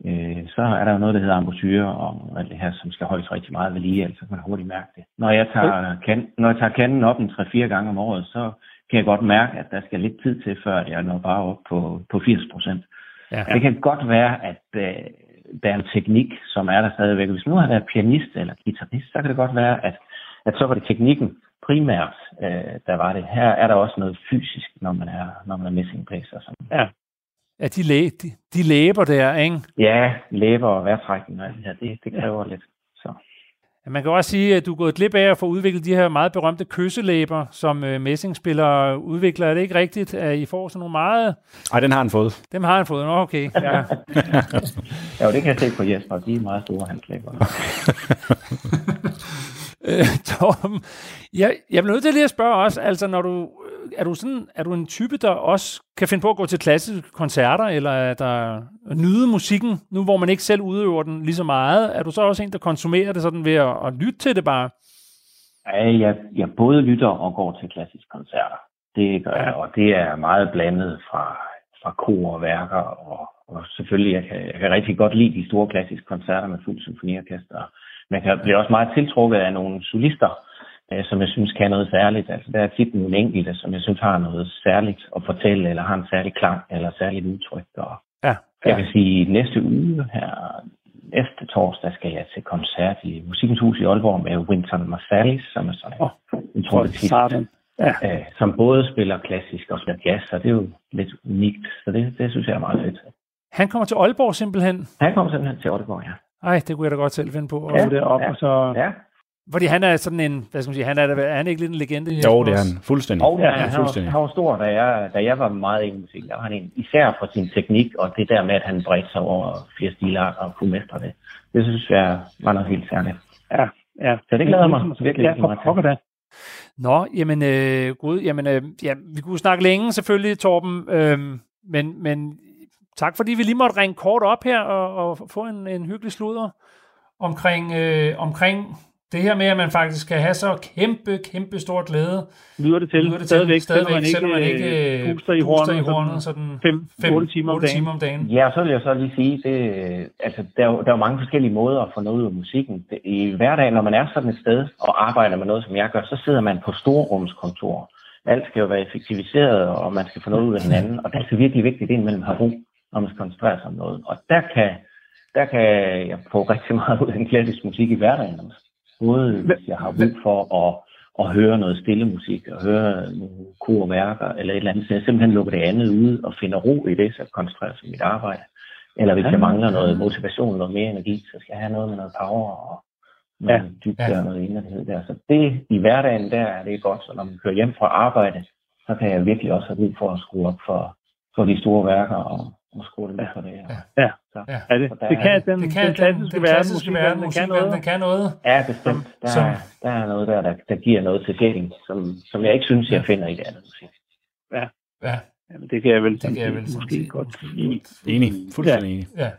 øh, så er der jo noget, der hedder embouchure, og alt det her, som skal holdes rigtig meget ved lige, altså kan man hurtigt mærke det. Når jeg tager, kan, når jeg tager kanden op en 3-4 gange om året, så kan jeg godt mærke, at der skal lidt tid til, før jeg når bare op på, på 80 procent. Ja. Det kan godt være, at øh, der er en teknik, som er der stadigvæk. Hvis nu har været pianist eller guitarist, så kan det godt være, at, at så var det teknikken primært, øh, der var det. Her er der også noget fysisk, når man er, når man er missing place og sådan. Ja. Ja, de, læ de, de læber der, ikke? Ja, læber og vejrtrækning og alt det her, det, det kræver ja. lidt. Så. Man kan også sige, at du er gået glip af at få udviklet de her meget berømte kysselæber, som uh, messingspillere udvikler. Er det ikke rigtigt, at I får sådan nogle meget... Nej, den har han fået. Dem har han fået. Nå, okay. Ja. ja, det kan jeg se på Jesper. De er meget store, hans læber. øh, Tom, jeg, jeg bliver nødt til lige at spørge også, altså når du, er du sådan, er du en type, der også kan finde på at gå til klassiske koncerter, eller er der nyde musikken, nu hvor man ikke selv udøver den lige så meget? Er du så også en, der konsumerer det sådan ved at, at lytte til det bare? Ja, jeg, jeg både lytter og går til klassiske koncerter. Det gør jeg, og det er meget blandet fra, fra kor og værker, og, og selvfølgelig, jeg kan, jeg kan rigtig godt lide de store klassiske koncerter med fuld symfoniorkester. Men jeg bliver også meget tiltrukket af nogle solister, øh, som jeg synes kan noget særligt. Altså, der er tit nogle enkelte, som jeg synes har noget særligt at fortælle, eller har en særlig klang, eller særligt udtryk. Og ja, ja. Jeg vil sige, næste uge her, efter torsdag, skal jeg til koncert i Musikens Hus i Aalborg med Winton Marsalis, som er sådan oh, en trompetist, ja. øh, som både spiller klassisk og spiller jazz, og det er jo lidt unikt, så det, det synes jeg er meget fedt. Han kommer til Aalborg simpelthen? Han kommer simpelthen til Aalborg, ja. Ej, det kunne jeg da godt selv finde på. Ja, det op, ja, og så... ja. Fordi han er sådan en, hvad skal man sige, han er, er han ikke lidt en legende? Jo, det er han. Fuldstændig. Og, ja, ja, han, fuldstændig. Var, han var stor, da jeg, da jeg var meget i musik. Der var han en, især for sin teknik, og det der med, at han bredte sig over flere stilarter og kunne mestre det. Det synes jeg var noget helt særligt. Ja, ja. Så det glæder mig virkelig ja, meget til. Det. Nå, jamen, øh, gud, jamen, øh, ja, vi kunne snakke længe selvfølgelig, Torben, øh, men, men tak fordi vi lige måtte ringe kort op her og, og få en, en hyggelig sludder omkring, øh, omkring det her med, at man faktisk kan have så kæmpe, kæmpe stor glæde. Lyder det til, lyder det stadigvæk, til, stadigvæk, man selvom man ikke øh, puster i hornet, i hornet sådan 5-8 timer, timer om dagen. Ja, så vil jeg så lige sige, det, altså, der, er jo, der er jo mange forskellige måder at få noget ud af musikken. I hverdagen, når man er sådan et sted og arbejder med noget, som jeg gør, så sidder man på storrumskontor. Alt skal jo være effektiviseret, og man skal få noget ud af hinanden, og det er så virkelig vigtigt, at mellem har ro når man skal koncentrere sig om noget. Og der kan, der kan jeg få rigtig meget ud af en klassisk musik i hverdagen. Både hvis jeg har brug for at, at høre noget stille musik, og høre nogle korværker eller et eller andet, så jeg simpelthen lukker det andet ud og finder ro i det, så jeg koncentrerer sig om mit arbejde. Eller hvis jeg mangler noget motivation, noget mere energi, så skal jeg have noget med noget power og noget ja. dybde ja. og noget inderlighed der. Så det i hverdagen, der er det godt. Så når man kører hjem fra arbejde, så kan jeg virkelig også have brug for at skrue op for, for de store værker og, og skrue det for det her. Ja, ja. ja. ja det, det kan den, det kan den klassiske, den, verden, klassiske verden, den, kan noget. den kan noget. Ja, bestemt. Der, som, er, der er noget der, der, der giver noget til sjælen, som, som jeg ikke synes, jeg finder i det andet musik. Ja, ja. Jamen, det kan jeg vel, det kan jeg vel måske godt. Enig, fuldstændig enig. Ja.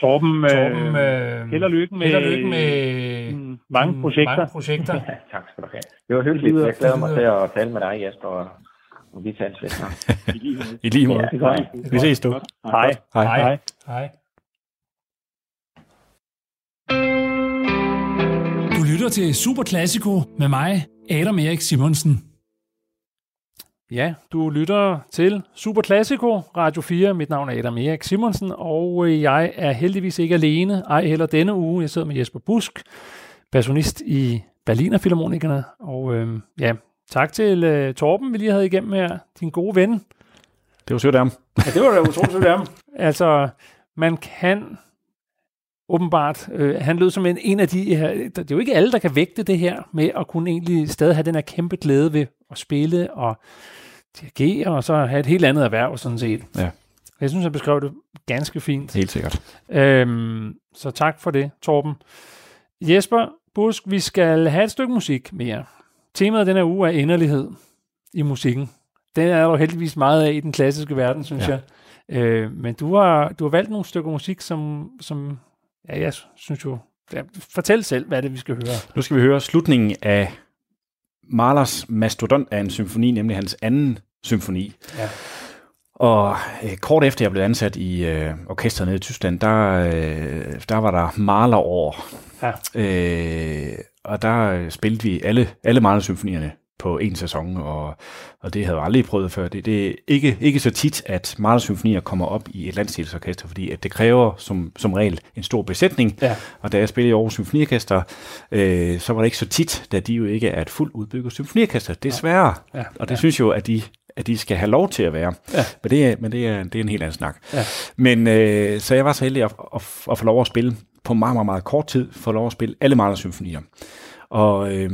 Torben, Torben øh, held og lykke med, held og lykke med mm, mange projekter. Mange projekter. ja, tak skal du have. Det var hyggeligt. Jeg glæder mig til at tale med dig, Jesper, og vi tager lidt I lige måde. I lige måde. Ja, vi ses du. Hej. Hej. Hej. Hej. Du lytter til Super Classico med mig, Adam Erik Simonsen. Ja, du lytter til Super Classico, Radio 4. Mit navn er Adam Erik Simonsen, og jeg er heldigvis ikke alene, ej heller denne uge. Jeg sidder med Jesper Busk, bassonist i Berliner Philharmonikerne, og øh, ja, Tak til uh, Torben, vi lige havde igennem her. Din gode ven. Det var sødt af ham. Ja, det var da utroligt sødt af ham. Altså, man kan åbenbart, øh, han lød som en, en af de her, det er jo ikke alle, der kan vægte det her med at kunne egentlig stadig have den her kæmpe glæde ved at spille og dirigere, og så have et helt andet erhverv, sådan set. Ja. Jeg synes, han beskrev det ganske fint. Helt sikkert. Øhm, så tak for det, Torben. Jesper Busk, vi skal have et stykke musik mere. Temaet den her uge er inderlighed i musikken. Den er der heldigvis meget af i den klassiske verden, synes ja. jeg. Øh, men du har, du har valgt nogle stykker musik, som, som ja, jeg synes jo... Ja, fortæl selv, hvad er det, vi skal høre. Nu skal vi høre slutningen af Mahlers Mastodont af en symfoni, nemlig hans anden symfoni. Ja. Og øh, kort efter jeg blev ansat i øh, orkestret nede i Tyskland, der, øh, der var der Mahler-år. Ja. Øh, og der spillede vi alle, alle Mahler-symfonierne på en sæson, og, og det havde jeg aldrig prøvet før. Det, det er ikke, ikke så tit, at Mahler-symfonier kommer op i et landsdelsorkester, fordi at det kræver som, som regel en stor besætning. Ja. Og da jeg spillede i Aarhus Symfoniorkester, øh, så var det ikke så tit, da de jo ikke er et fuldt udbygget symfoniorkester. Desværre. Ja. Og det ja. synes jo, at de at de skal have lov til at være. Ja. Men, det er, men det, er, det er en helt anden snak. Ja. Men øh, så jeg var så heldig at, at, at få lov at spille på meget, meget, meget kort tid, få lov at spille alle Mahler symfonier. Og øh,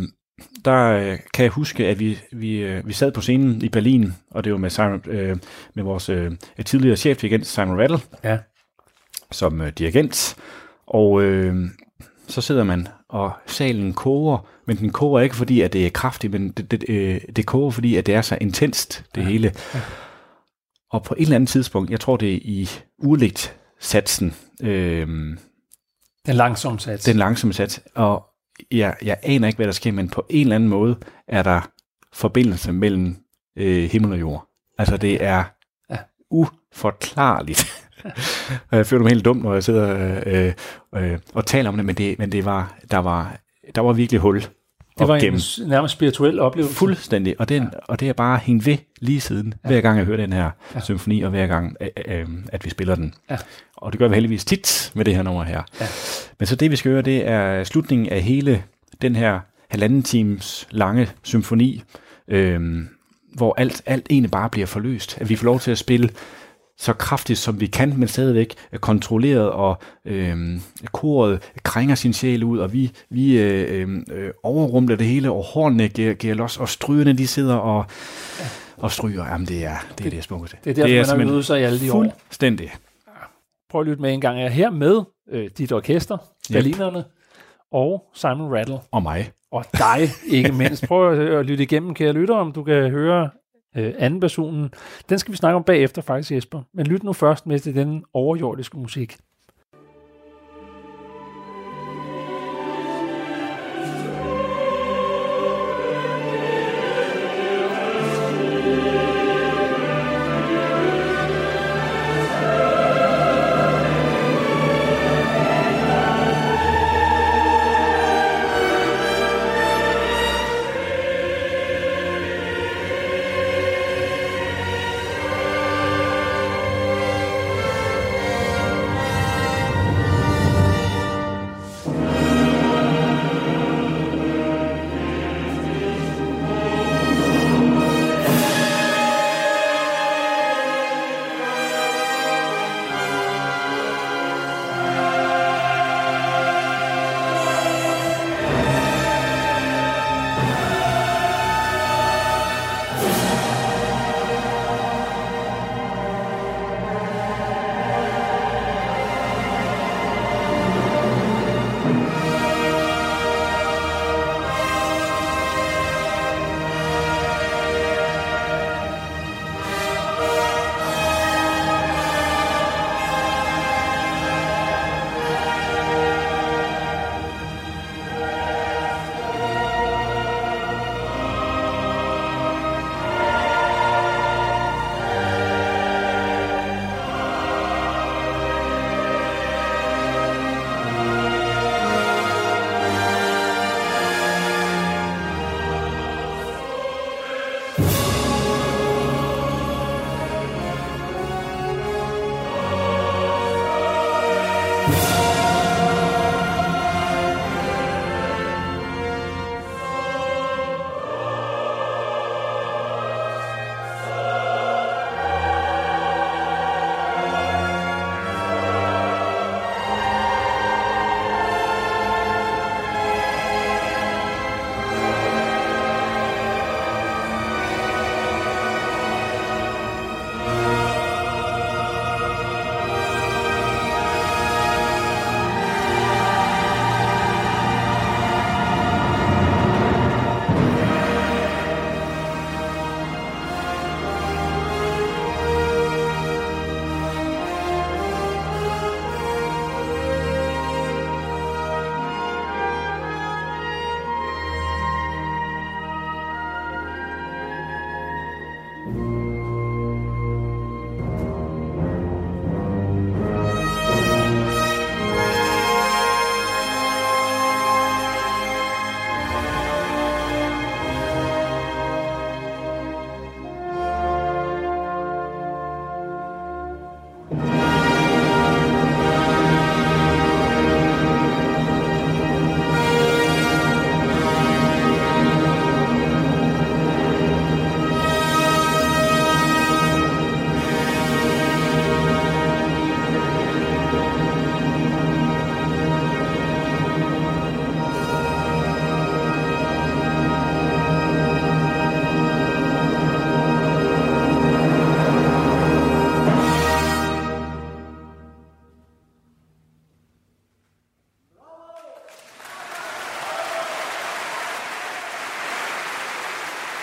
der kan jeg huske, at vi, vi, øh, vi sad på scenen i Berlin, og det var med, Simon, øh, med vores øh, tidligere chefdirigent Simon Rattle, ja. som øh, dirigent. Og øh, så sidder man, og salen koger, men den koger ikke, fordi at det er kraftigt, men det, det, øh, det koger, fordi at det er så intenst, det ja. hele. Ja. Og på et eller andet tidspunkt, jeg tror det er i urligt satsen. Øh, den langsomme sats. Den langsomme sats. Og jeg, jeg aner ikke, hvad der sker, men på en eller anden måde er der forbindelse mellem øh, himmel og jord. Altså det er ja. uforklarligt. og jeg føler mig helt dum, når jeg sidder øh, øh, og taler om det, men det, men det var, der var, der var virkelig hul. Det var gennem. en nærmest spirituel oplevelse. Fuldstændig, og, den, ja. og det er bare hængt ved lige siden, ja. hver gang jeg hører den her ja. symfoni, og hver gang, øh, øh, at vi spiller den. Ja. Og det gør vi heldigvis tit med det her nummer her. Ja. Men så det, vi skal høre, det er slutningen af hele den her halvanden times lange symfoni, øh, hvor alt, alt egentlig bare bliver forløst. At vi får lov til at spille så kraftigt som vi kan, men stadigvæk kontrolleret, og øh, koret krænger sin sjæl ud, og vi, vi øh, øh, overrumler det hele, og hornene giver, giver los, og strygene de sidder og, ja. og stryger. Jamen, det er det, er det smukke. Det er derfor, det er man har øvet sig i alle de år. Fuldstændig. Prøv at lytte med en gang. Jeg er her med øh, dit orkester, Berlinerne, yep. og Simon Rattle. Og mig. Og dig, ikke mindst. Prøv at, at lytte igennem, kære lytter, om du kan høre øh, anden personen. Den skal vi snakke om bagefter faktisk, Jesper. Men lyt nu først med til den overjordiske musik.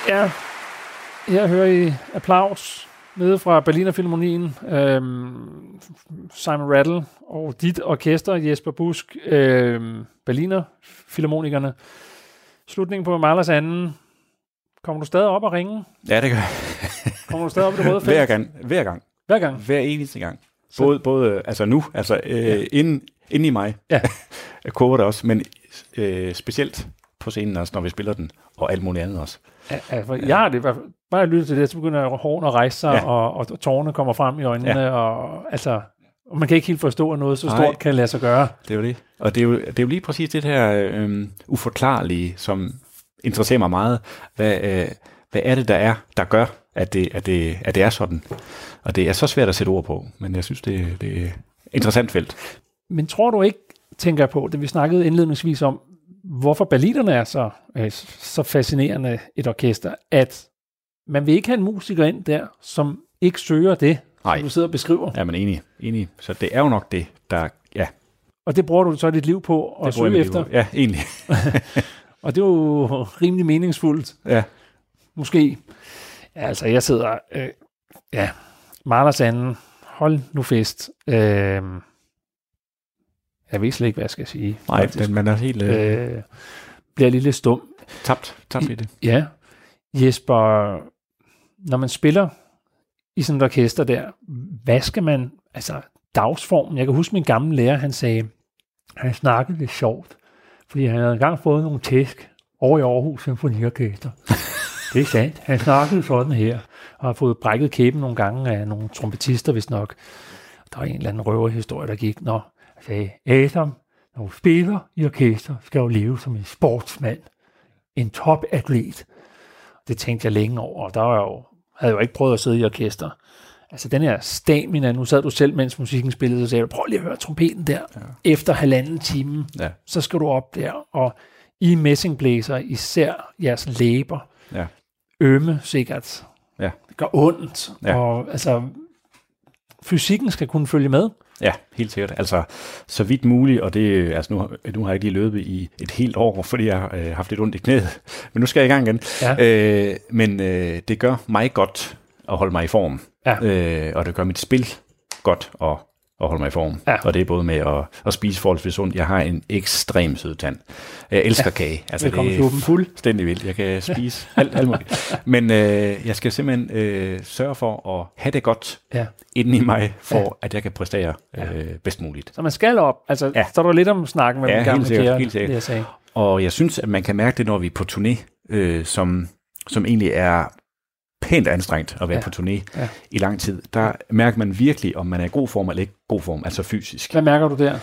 Ja, her hører I applaus nede fra Berliner Filharmonien. Øhm, Simon Rattle og dit orkester, Jesper Busk, øhm, Berliner Filharmonikerne. Slutningen på Mahlers anden. Kommer du stadig op og ringe? Ja, det gør Kommer du stadig op i det røde felt? Hver gang. Hver gang. Hver gang? Hver eneste gang. Både, både altså nu, altså øh, ja. inden, inden i mig, ja. jeg koger det også, men øh, specielt på scenen også, når vi spiller den, og alt muligt andet også. Ja, altså, jeg har det bare at lytte til det, så begynder hårene at rejse sig, ja. og, og tårerne kommer frem i øjnene, ja. og altså, og man kan ikke helt forstå, at noget så stort Nej, kan lade sig gøre. Det er jo det. Og det er jo, det er jo lige præcis det her øh, uforklarlige, som interesserer mig meget. Hvad, øh, hvad er det, der er, der gør, at det, at, det, at det er sådan? Og det er så svært at sætte ord på, men jeg synes, det, det er et interessant felt. Men tror du ikke, tænker jeg på, det vi snakkede indledningsvis om, hvorfor Berlinerne er så, øh, så fascinerende et orkester, at man vil ikke have en musiker ind der, som ikke søger det, Nej. som du sidder og beskriver. Ja, men enig, enig. Så det er jo nok det, der, ja. Og det bruger du så dit liv på at det søge efter? Ja, egentlig. og det er jo rimelig meningsfuldt. Ja. Måske. Ja, altså, jeg sidder, øh, ja, Marlers anden, hold nu fest. Øh, jeg ved slet ikke, hvad jeg skal sige. Nej, den, man er helt... Øh... Øh, bliver lidt stum. Tabt, tabt i det. Ja. Jesper, når man spiller i sådan et orkester der, hvad skal man, altså dagsformen, jeg kan huske min gamle lærer, han sagde, han snakkede lidt sjovt, fordi han havde engang fået nogle tæsk over i Aarhus Symfoniorkester. det er sandt. Han snakkede sådan her, og har fået brækket kæben nogle gange af nogle trompetister, hvis nok. Der var en eller anden røverhistorie, der gik, når sagde, Adam, når du spiller i orkester, skal du leve som en sportsmand, en topatlet. Det tænkte jeg længe over, og der var jeg jo, havde jeg jo ikke prøvet at sidde i orkester. Altså den her stamina, nu sad du selv, mens musikken spillede, og sagde, prøv lige at høre trompeten der. Ja. Efter halvanden time, ja. så skal du op der, og i messingblæser, især jeres læber, ja. ømme sikkert. Ja. Det gør ondt, ja. og altså fysikken skal kunne følge med. Ja, helt sikkert. Altså, så vidt muligt, og det, altså nu, nu har jeg ikke lige løbet i et helt år, fordi jeg har øh, haft lidt ondt i knæet, men nu skal jeg i gang igen. Ja. Øh, men øh, det gør mig godt at holde mig i form, ja. øh, og det gør mit spil godt at at holde mig i form. Ja. Og det er både med at, at spise forholdsvis sundt. Jeg har en ekstrem sød tand. Jeg elsker ja. kage. Altså, det er fuldstændig vildt. Jeg kan spise alt, alt muligt. Men øh, jeg skal simpelthen øh, sørge for at have det godt ja. inden i mig, for ja. at jeg kan præstere øh, bedst muligt. Så man skal op. Altså, ja. så er der lidt om snakken med ja, den gamle helt sikkert, kære, helt sikkert. Det, jeg Og jeg synes, at man kan mærke det, når vi er på turné, øh, som, som egentlig er pænt anstrengt at være ja. på turné ja. i lang tid. Der mærker man virkelig, om man er i god form eller ikke god form, altså fysisk. Hvad mærker du der?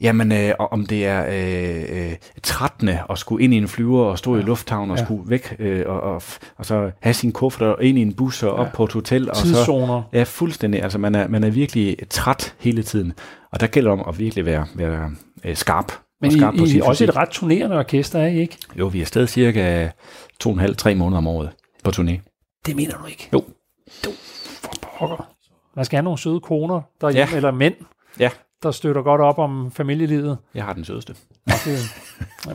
Jamen, øh, om det er øh, øh, trættende at skulle ind i en flyver og stå ja. i lufthavn og ja. skulle væk øh, og, og, og så have sin kuffert og ind i en bus og ja. op på et hotel. Og Så, ja, fuldstændig. Altså, man er, man er virkelig træt hele tiden. Og der gælder om at virkelig være, være øh, skarp. Men og skarp I, på I er også et ret turnerende orkester, er I ikke? Jo, vi er stadig cirka to og en halv, tre måneder om året på turné. Det mener du ikke? Jo. Du, for pokker. Man skal have nogle søde koner derhjemme, ja. eller mænd, ja. der støtter godt op om familielivet. Jeg har den sødeste. Okay.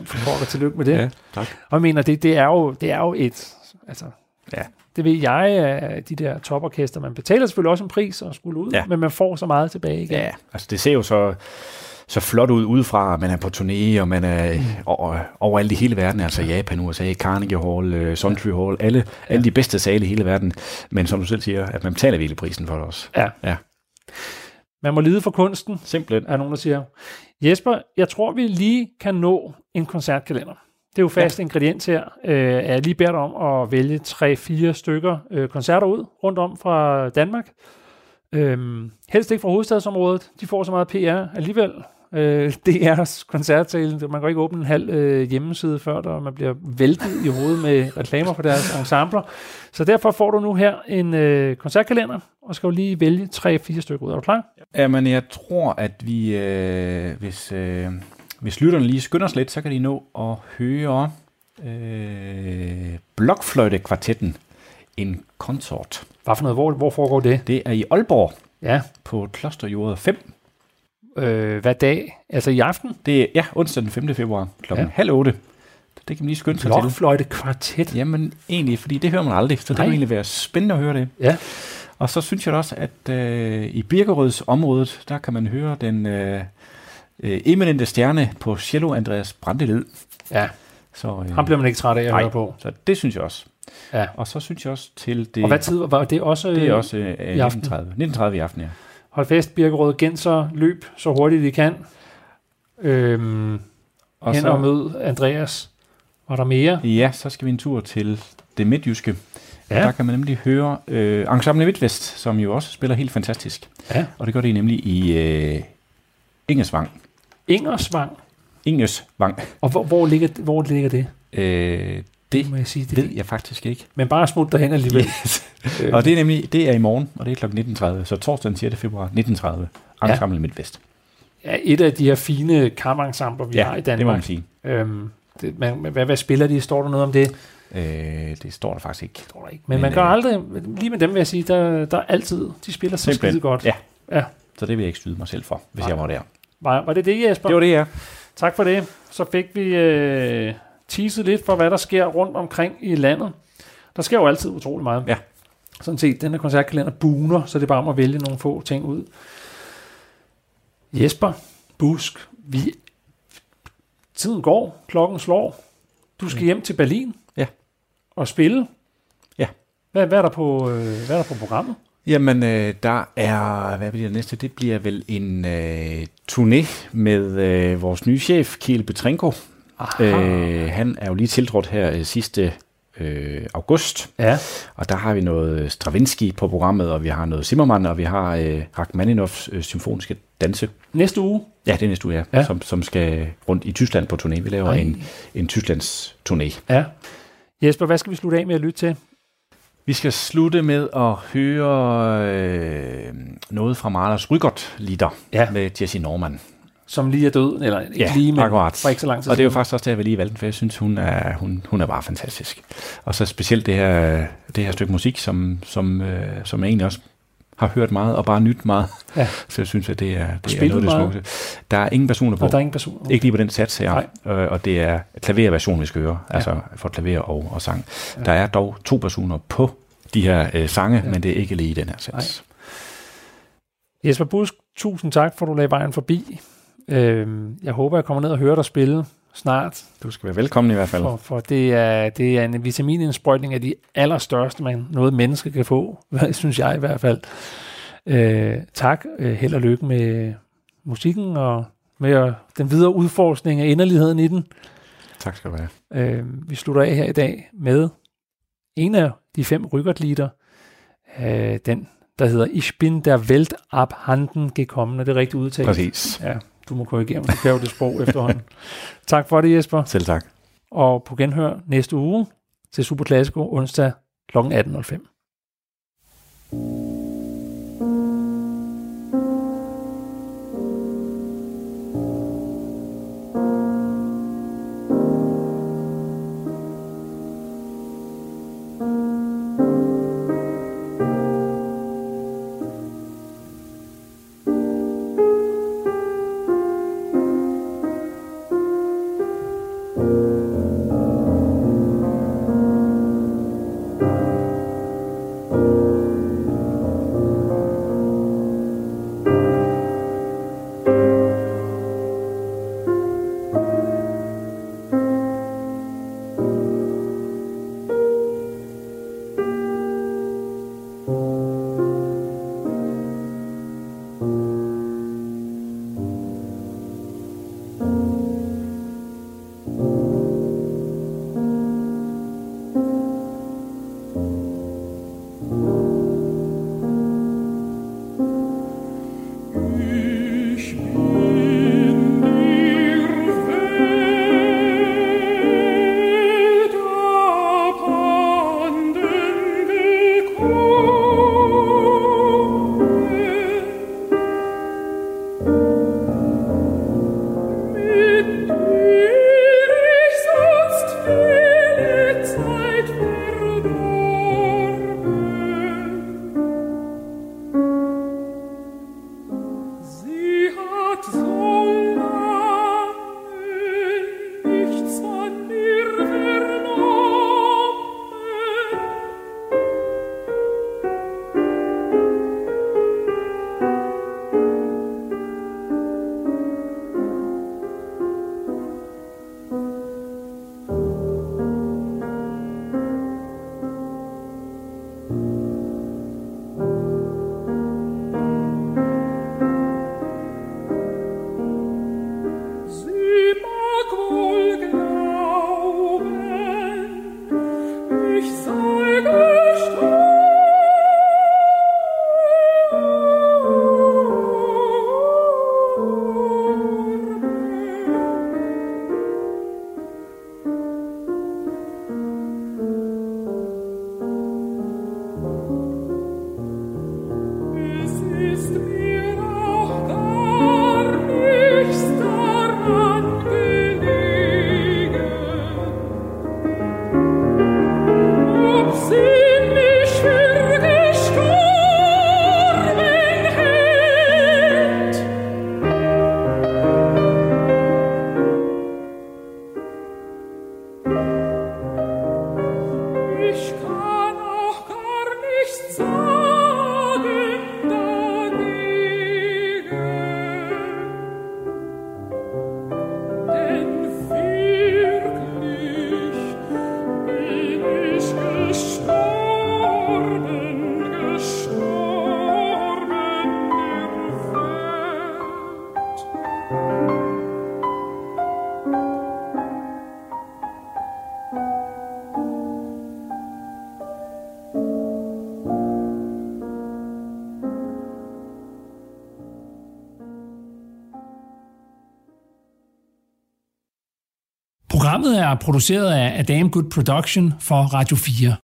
for pokker, tillykke med det. Ja, tak. Og jeg mener, det, det, er, jo, det er jo et... Altså, ja. Det ved jeg de der toporkester. Man betaler selvfølgelig også en pris og skulle ud, ja. men man får så meget tilbage igen. Ja, altså det ser jo så så flot ud udefra. Man er på turné, og man er mm. over, overalt i hele verden, altså Japan, USA, Carnegie Hall, uh, Suntree Hall, alle, ja. alle de bedste sale i hele verden. Men som du selv siger, at man betaler virkelig prisen for det også. Ja. ja. Man må lide for kunsten, simpelthen, er nogen, der siger. Jesper, jeg tror, vi lige kan nå en koncertkalender. Det er jo fast ja. ingrediens her. Øh, jeg lige bedt om at vælge 3-4 stykker øh, koncerter ud rundt om fra Danmark. Øhm, helst ikke fra hovedstadsområdet. De får så meget PR alligevel. Øh, DR's koncertsale. Man kan ikke åbne en halv øh, hjemmeside før, der man bliver væltet i hovedet med reklamer for deres ensembler. Så derfor får du nu her en øh, koncertkalender, og skal jo lige vælge tre-fire stykker ud. Er du klar? Jamen, jeg tror, at vi, øh, hvis, øh, hvis lytterne lige skynder os lidt, så kan de nå at høre øh, Blokfløjte-kvartetten, en konsort. Hvad for noget? Hvor, hvor foregår det? Det er i Aalborg. Ja. På Klosterjordet 5. Øh, hvad dag? Altså i aften? Det er ja, onsdag den 5. februar kl. Ja. halv otte. Det kan man lige skynde sig til. Blokfløjte kvartet. Jamen egentlig, fordi det hører man aldrig, så Nej. det vil egentlig være spændende at høre det. Ja. Og så synes jeg også, at øh, i Birkerøds området, der kan man høre den øh, øh, eminente stjerne på cello, Andreas Brandelid. Ja, så, øh, ham bliver man ikke træt af at nej, høre på. så det synes jeg også. Ja. Og så synes jeg også til det... Og hvad tid var det også Det er også øh, i aften? 1930. 1930 i aften, ja. Hold fast, Birkerød Genser løb så hurtigt de kan. Øhm, og hen så, og mød Andreas. Var der mere? Ja, så skal vi en tur til det midtjyske. Ja. Der kan man nemlig høre øh, Ensemble Midtvest, som jo også spiller helt fantastisk. Ja. Og det gør det nemlig i øh, Ingersvang. Ingersvang? Ingersvang. Og hvor, hvor, ligger, hvor ligger det? Øh, det må jeg sige, det ved jeg faktisk ikke. Men bare smut derhen alligevel. Yes. øh. Og det er nemlig, det er i morgen, og det er kl. 19.30, så torsdag den 6. februar 19.30, Ensemble ja. Midtvest. Ja, et af de her fine kammerensembler, vi ja, har i Danmark. det må man sige. Øhm, det, man, hvad, hvad spiller de? Står der noget om det? Øh, det står der faktisk ikke. Står der ikke. Men, Men man kan øh, aldrig, lige med dem vil jeg sige, der, der er altid, de spiller så skide godt. Ja. ja, så det vil jeg ikke styde mig selv for, hvis Nej. jeg var der. Var, var det det, Jesper? Det var det, ja. Tak for det. Så fik vi øh, teaset lidt for, hvad der sker rundt omkring i landet. Der sker jo altid utrolig meget. Ja. Sådan set, den her koncertkalender buner, så det er bare om at vælge nogle få ting ud. Jesper, Busk, vi, tiden går, klokken slår. Du skal hjem til Berlin ja. og spille. Ja. Hvad, hvad, er der på, øh, hvad er der på programmet? Jamen, øh, der er, hvad bliver det næste? Det bliver vel en øh, turné med øh, vores nye chef, Kiel Betrinko. Øh, han er jo lige tiltrådt her øh, sidste øh, august. Ja. Og der har vi noget Stravinsky på programmet, og vi har noget Zimmermann, og vi har øh, Rachmaninoffs øh, symfoniske danse. Næste uge? Ja, det er næste uge, ja. ja. Som, som skal rundt i Tyskland på turné. Vi laver en, en Tysklands turné. Ja. Jesper, hvad skal vi slutte af med at lytte til? Vi skal slutte med at høre øh, noget fra Mahlers Rygert-lieder ja. med Jesse Norman. Som lige er død, eller ikke ja, lige, men akkurat. for ikke så lang tid Og det er jo faktisk også det, jeg vil lige valgte, for jeg synes, hun er, hun, hun er bare fantastisk. Og så specielt det her, det her stykke musik, som, som, øh, som jeg egentlig også har hørt meget og bare nyt meget. Ja. Så jeg synes, at det er, det er noget det smukke. Der er ingen personer på. Og der er ingen personer. Okay. Ikke lige på den sats her. Øh, og det er klaverversion, vi skal høre. Ja. Altså for klaver og, og sang. Ja. Der er dog to personer på de her øh, sange, ja. men det er ikke lige i den her sats. Nej. Jesper Busk, tusind tak for, at du lagde vejen forbi. Øh, jeg håber, jeg kommer ned og hører dig spille snart. Du skal være velkommen i hvert fald. For, for det, er, det er en vitaminindsprøjtning af de allerstørste, man noget menneske kan få, synes jeg i hvert fald. Øh, tak. Øh, held og lykke med musikken og med den videre udforskning af inderligheden i den. Tak skal du have. Øh, vi slutter af her i dag med en af de fem ryggertlieder. Øh, den, der hedder Ich bin der Welt abhanden gekommen. Er det rigtigt udtalt? Præcis. Ja, du må korrigere mig. Du kan jo det sprog efterhånden. Tak for det, Jesper. Selv tak. Og på genhør næste uge til Super Classico onsdag kl. 18.05. produceret af Adam Good Production for Radio 4.